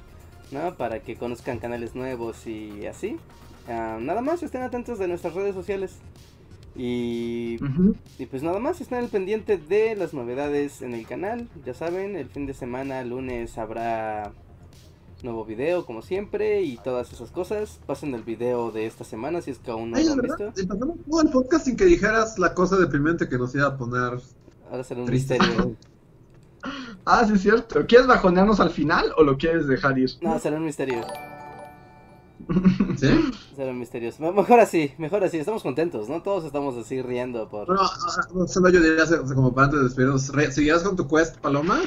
¿no? Para que conozcan canales nuevos y así. Ah, nada más estén atentos de nuestras redes sociales. Y, y pues nada más estén al pendiente de las novedades en el canal. Ya saben, el fin de semana, lunes, habrá nuevo video como siempre y todas esas cosas. Pasen el video de esta semana si es que aún no Ay, lo han verdad, visto. empezamos todo el podcast sin que dijeras la cosa deprimente que nos iba a poner Ahora será un triste. misterio. Ah, sí es cierto. ¿Quieres bajonearnos al final o lo quieres dejar ir? No, será un misterio. ¿Sí? Cero misterioso. Me- Mejor así, mejor así. Estamos contentos, ¿no? Todos estamos así riendo por... Bueno, ah, no, solo yo diría, o sea, como para antes de despedirnos, ¿seguirás con tu quest, Paloma?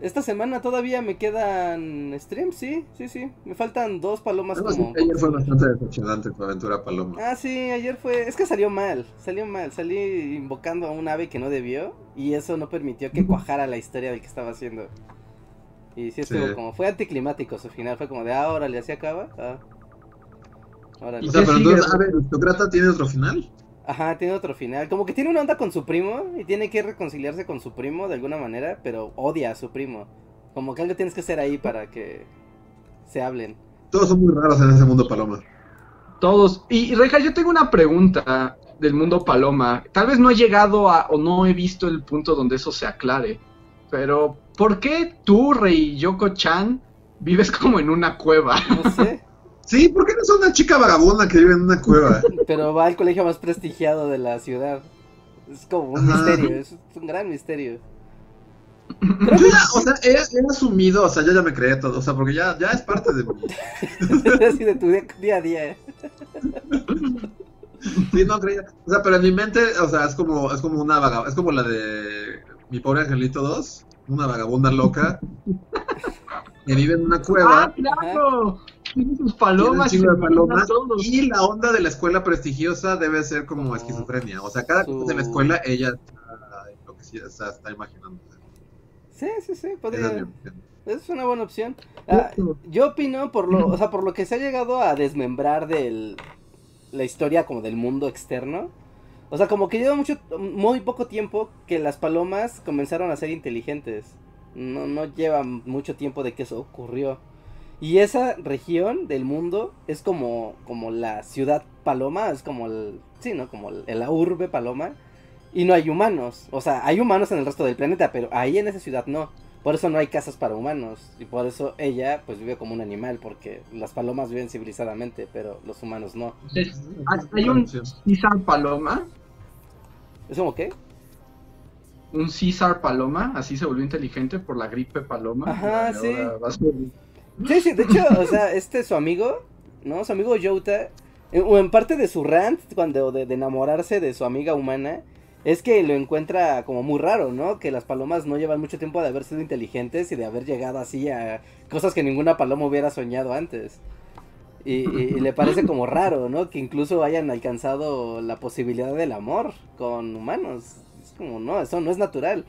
Esta semana todavía me quedan streams, sí, sí, sí. Me faltan dos palomas No, sí, como... ayer fue bastante decepcionante tu aventura, Paloma. Ah, sí, ayer fue... Es que salió mal, salió mal. Salí invocando a un ave que no debió y eso no permitió que cuajara la historia del que estaba haciendo. Y sí estuvo Sí. como... Fue anticlimático su final, fue como de, ah, órale, así acaba. Ah. Órale. O sea, ¿qué pero entonces, a ver, ¿Aristocrata tiene otro final? Ajá, tiene otro final. Como que tiene una onda con su primo y tiene que reconciliarse con su primo de alguna manera, pero odia a su primo. Como que algo tienes que hacer ahí para que se hablen. Todos son muy raros en ese mundo, Paloma. Todos. Y, y, Reja, yo tengo una pregunta del mundo Paloma. Tal vez no he llegado a, o no he visto el punto donde eso se aclare. Pero, ¿por qué tú, Rey Yoko-chan, vives como en una cueva? No sé, Sí, ¿por qué no es una chica vagabunda que vive en una cueva? pero va al colegio más prestigiado de la ciudad. Es como un Ajá. misterio, es un gran misterio. Yo ya, o sea, he, he asumido, o sea, yo ya me creé todo, o sea, porque ya, ya es parte de mí. Así de tu día, día a día. Sí, no creía. O sea, pero en mi mente, o sea, es como, es como una vagabunda, es como la de Mi pobre angelito 2, una vagabunda loca que vive en una ¡Ah, cueva. claro! Tiene sus palomas y de palomas, la onda de la escuela prestigiosa debe ser como esquizofrenia. O sea, cada su- cosa de la escuela ella está enloquecida, o sea, está imaginando. Sí, sí, sí, podría. Es una buena opción. Ah, yo opino por lo, o sea, por lo que se ha llegado a desmembrar del la historia como del mundo externo. O sea, como que lleva mucho muy poco tiempo que las palomas comenzaron a ser inteligentes. No no lleva mucho tiempo de que eso ocurrió. Y esa región del mundo es como como la ciudad paloma, es como el sí, ¿no? Como el- la urbe paloma y no hay humanos. O sea, hay humanos en el resto del planeta, pero ahí en esa ciudad no. Por eso no hay casas para humanos. Y por eso ella pues vive como un animal. Porque las palomas viven civilizadamente, pero los humanos no. Hay un César Paloma, ¿Es como qué? un César Paloma, así se volvió inteligente por la gripe Paloma. Ajá, sí. ahora va a ser- Sí, sí, de hecho, o sea, este su amigo, ¿no? Su amigo Youta, eh, o en parte de su rant, cuando de, de enamorarse de su amiga humana, es que lo encuentra como muy raro, ¿no? Que las palomas no llevan mucho tiempo de haber sido inteligentes y de haber llegado así a cosas que ninguna paloma hubiera soñado antes. Y, y- y le parece como raro, ¿no? Que incluso hayan alcanzado la posibilidad del amor con humanos. Es como, no, eso no es natural.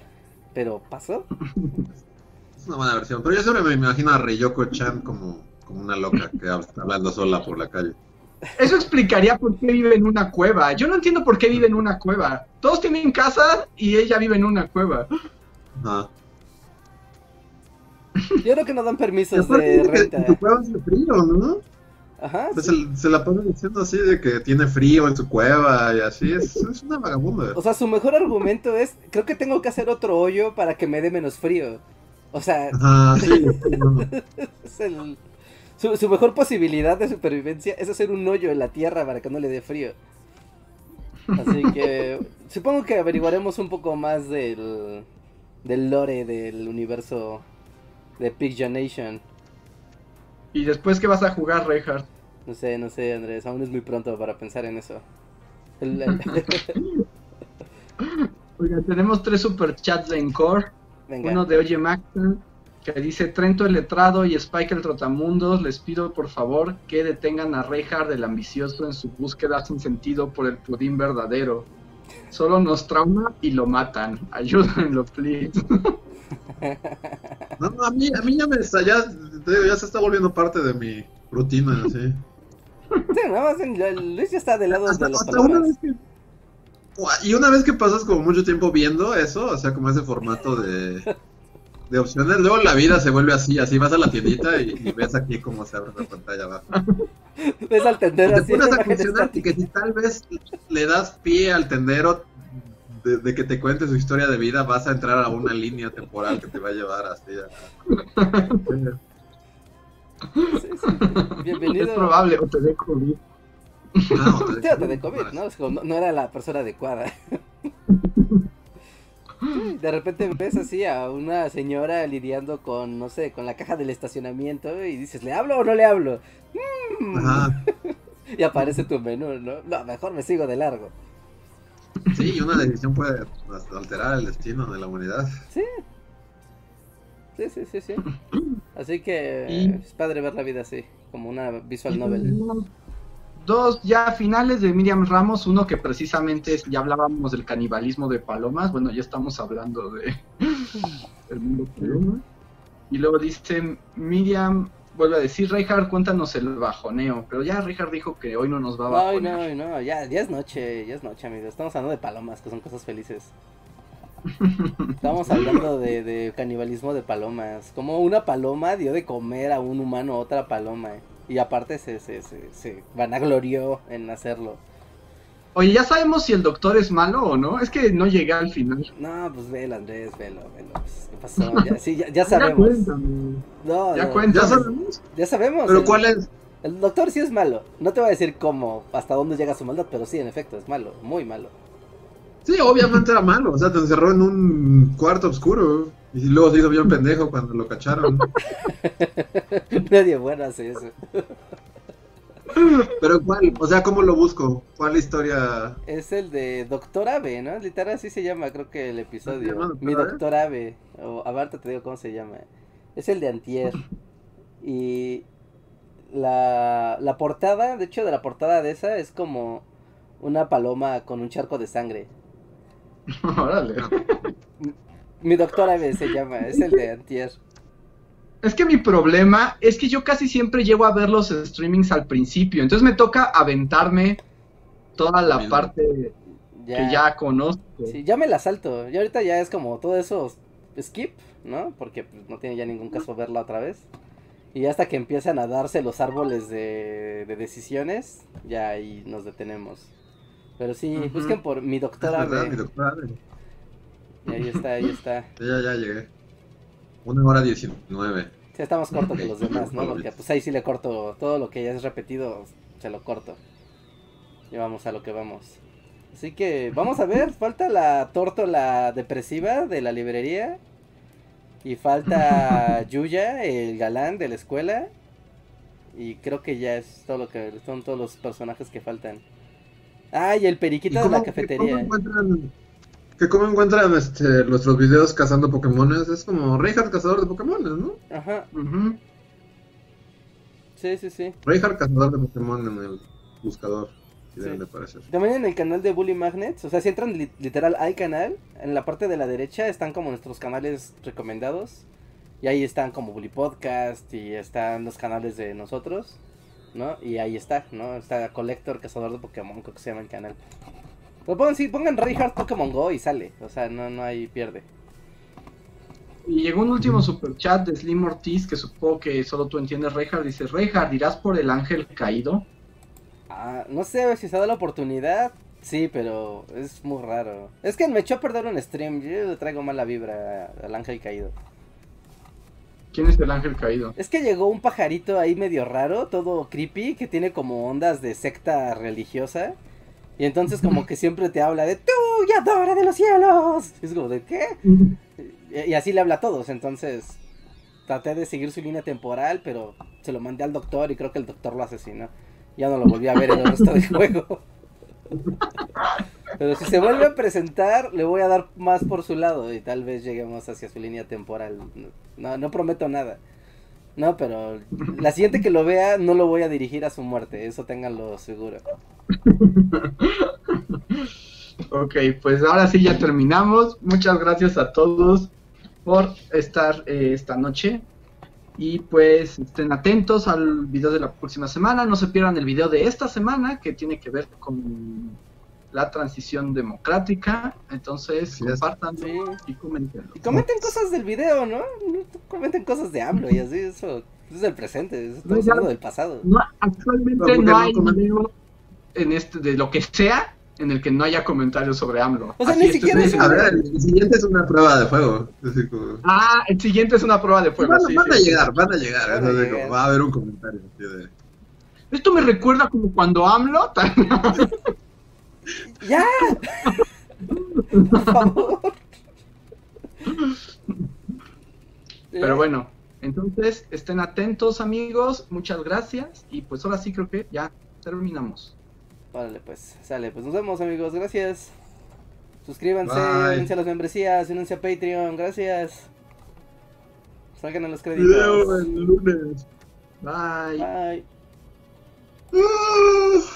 Pero pasó. Es una buena versión. Pero yo siempre me imagino a Ryoko Chan como, como una loca que habla- está hablando sola por la calle. Eso explicaría por qué vive en una cueva. Yo no entiendo por qué vive en una cueva. Todos tienen casa y ella vive en una cueva. Ajá. Yo creo que no dan permisos de renta. en su cueva hace frío, ¿no? Ajá. Sí. se, se la pone diciendo así de que tiene frío en su cueva y así. Es, es una vagabunda. O sea, su mejor argumento es, creo que tengo que hacer otro hoyo para que me dé menos frío. O sea, Ajá, sí. sí, no. es el... Su, su mejor posibilidad de supervivencia es hacer un hoyo en la tierra para que no le dé frío. Así que supongo que averiguaremos un poco más del, del lore del universo de Picture Nation. Y después que vas a jugar, Reinhardt. No sé, no sé, Andrés, aún es muy pronto para pensar en eso. Oiga, tenemos tres superchats de Encore. Venga. Uno de Oye Maxa, que dice Trento el letrado y Spike el trotamundos, les pido por favor que detengan a Reinhardt el ambicioso en su búsqueda sin sentido por el pudín verdadero. Solo nos trauma y lo matan. Ayúdenlo, please. No, no, a mí, a mí ya me está, ya, te digo, ya se está volviendo parte de mi rutina, así. Sí, no, más bien, el- Luis ya está del lado Hasta, de los hasta una palomas. vez que... Y una vez que pasas como mucho tiempo viendo eso, o sea, como ese formato de, de opciones, luego la vida se vuelve así, así vas a la tiendita y, y ves aquí cómo se abre la pantalla abajo. Ves al tender te así en pones a imagen funcionar y estática. que si tal vez le das pie al tendero de, de que te cuente su historia de vida, vas a entrar a una línea temporal que te va a llevar así a... Sí, sí. Bienvenido. Es probable, o te dé COVID. Te de COVID, ¿no? Es como, no, no era la persona adecuada. De repente ves así a una señora lidiando con, no sé, con la caja del estacionamiento y dices, ¿le hablo o no le hablo? Mm. Ajá. Y aparece tu menú, ¿no? No, mejor me sigo de largo. Sí, y una decisión puede alterar el destino de la humanidad. Sí. Sí, sí, sí, sí. Así que Y- es padre ver la vida así, como una visual novel. Dos ya finales de Miriam Ramos, uno que precisamente es- ya hablábamos del canibalismo de palomas, bueno, ya estamos hablando de el mundo paloma. Y luego dice Miriam, vuelve a decir, Reinhardt, cuéntanos el bajoneo, pero ya Reinhardt dijo que hoy no nos va a bajonear. no, no, ya, ya es noche, ya es noche, amigos. Estamos hablando de palomas, que son cosas felices. Estamos hablando de, de canibalismo de palomas. Como una paloma dio de comer a un humano a otra paloma. Y aparte se, se, se, se vanaglorió en hacerlo. Oye, ¿ya sabemos si el doctor es malo o no? Es que no llegué al final. No, pues velo, Andrés, velo, velo. pues, ¿Qué pasó? Ya, sí, ya, ya sabemos. No, Ya no. Ya sabemos. ya sabemos. Pero el- ¿cuál es? El doctor sí es malo. No te voy a decir cómo, hasta dónde llega su maldad, pero sí, en efecto, es malo, muy malo. Sí, obviamente era malo. O sea, te encerró en un cuarto oscuro. Y luego se hizo bien pendejo cuando lo cacharon. Nadie bueno hace eso. Pero ¿cuál? O sea, ¿cómo lo busco? ¿Cuál historia? Es el de Doctor Ave, ¿no? Literal así se llama, creo que el ¿Se episodio. llama Doctor Mi? Doctor Ave. O ahorita te digo cómo se llama. Es el de Antier. Y la, la portada, de hecho, de la portada de esa es como una paloma con un charco de sangre. Órale. Mi Doctor Ave se llama, es el de Antier. Es que mi problema es que yo casi siempre llego a ver los streamings al principio, entonces me toca aventarme toda la parte Ya, que ya conozco. Sí, ya me la salto. Y ahorita ya es como todo eso skip, ¿no? Porque pues, no tiene ya ningún caso verla otra vez. Y hasta que empiezan a darse los árboles de, de decisiones, ya ahí nos detenemos. Pero sí, busquen por mi Es doctora verdad, B. mi doctora. Y ahí está, ahí está. Ya, ya llegué. Una hora diecinueve. Sí, está más corto que los demás, ¿no? Por Porque pues ahí sí le corto todo lo que ya es repetido, se lo corto. Y vamos a lo que vamos. Así que vamos a ver, falta la tórtola depresiva de la librería. Y falta Yuya, el galán de la escuela. Y creo que ya es todo lo que son todos los personajes que faltan. Ah, y el ¿Y periquito de la que cómo cafetería. encuentran, que cómo encuentran este, nuestros videos cazando Pokémones? Es como Reinhardt cazador de Pokémones, ¿no? Ajá, Ujú. sí, sí, sí. Reinhardt cazador de Pokémon en el buscador. Sí, Sí. deben de aparecer. También en el canal de Bully Magnets, o sea, si entran li- literal al canal, en la parte de la derecha están como nuestros canales recomendados. Y ahí están como Bully Podcast y están los canales de nosotros, ¿no? Y ahí está, ¿no? Está Collector, Cazador de Pokémon, creo que se llama el canal. Pero pongan, sí, pongan Reinhardt Pokémon Go y sale, o sea, no, no hay pierde. Y llegó un último super chat de Slim Ortiz, que supongo que solo tú entiendes, Reinhardt. Dice, Reinhardt, ¿irás por el ángel caído? Ah, no sé si se da la oportunidad, sí, pero es muy raro. Es que me echó a perder un stream, yo le traigo mala vibra al ángel caído. ¿Quién es el ángel caído? Es que llegó un pajarito ahí medio raro, todo creepy, que tiene como ondas de secta religiosa. Y entonces como que siempre te habla de tú, Yadora de los cielos. Y es como de ¿qué? Y, y así le habla a todos, entonces traté de seguir su línea temporal, pero se lo mandé al doctor y creo que el doctor lo asesinó. Ya no lo volví a ver en el resto del juego. Pero si se vuelve a presentar, le voy a dar más por su lado y tal vez lleguemos hacia su línea temporal. No, no prometo nada. No, pero la siguiente que lo vea no lo voy a dirigir a su muerte, eso ténganlo seguro. Ok, pues ahora sí ya terminamos. Muchas gracias a todos por estar eh, esta noche. Y pues estén atentos al video de la próxima semana. No se pierdan el video de esta semana que tiene que ver con la transición democrática. Entonces, es. compartan Sí. y comenten. Y comenten cosas del video, ¿no? No Comenten cosas de AMLO y así, eso, eso es el presente, ya- hablando del pasado. No, actualmente No, no no hay video en este de lo que sea en el que no haya comentarios sobre AMLO. O sea, Así ni es, siquiera es- es A ver, el siguiente es una prueba de fuego. Es como- Ah, el siguiente es una prueba de fuego. van, sí, van sí, a llegar, van a llegar. Van es a decir, llegar. como va a haber un comentario. así de- Esto me recuerda como cuando AMLO. ¡Ya! Por favor. Pero bueno, entonces estén atentos amigos, muchas gracias y pues ahora sí creo que ya terminamos. Órale, pues, sale, pues nos vemos amigos, gracias. Suscríbanse, Bye. únanse a las membresías, únanse a Patreon, gracias. Salgan a los Video créditos. el lunes. Bye. Bye.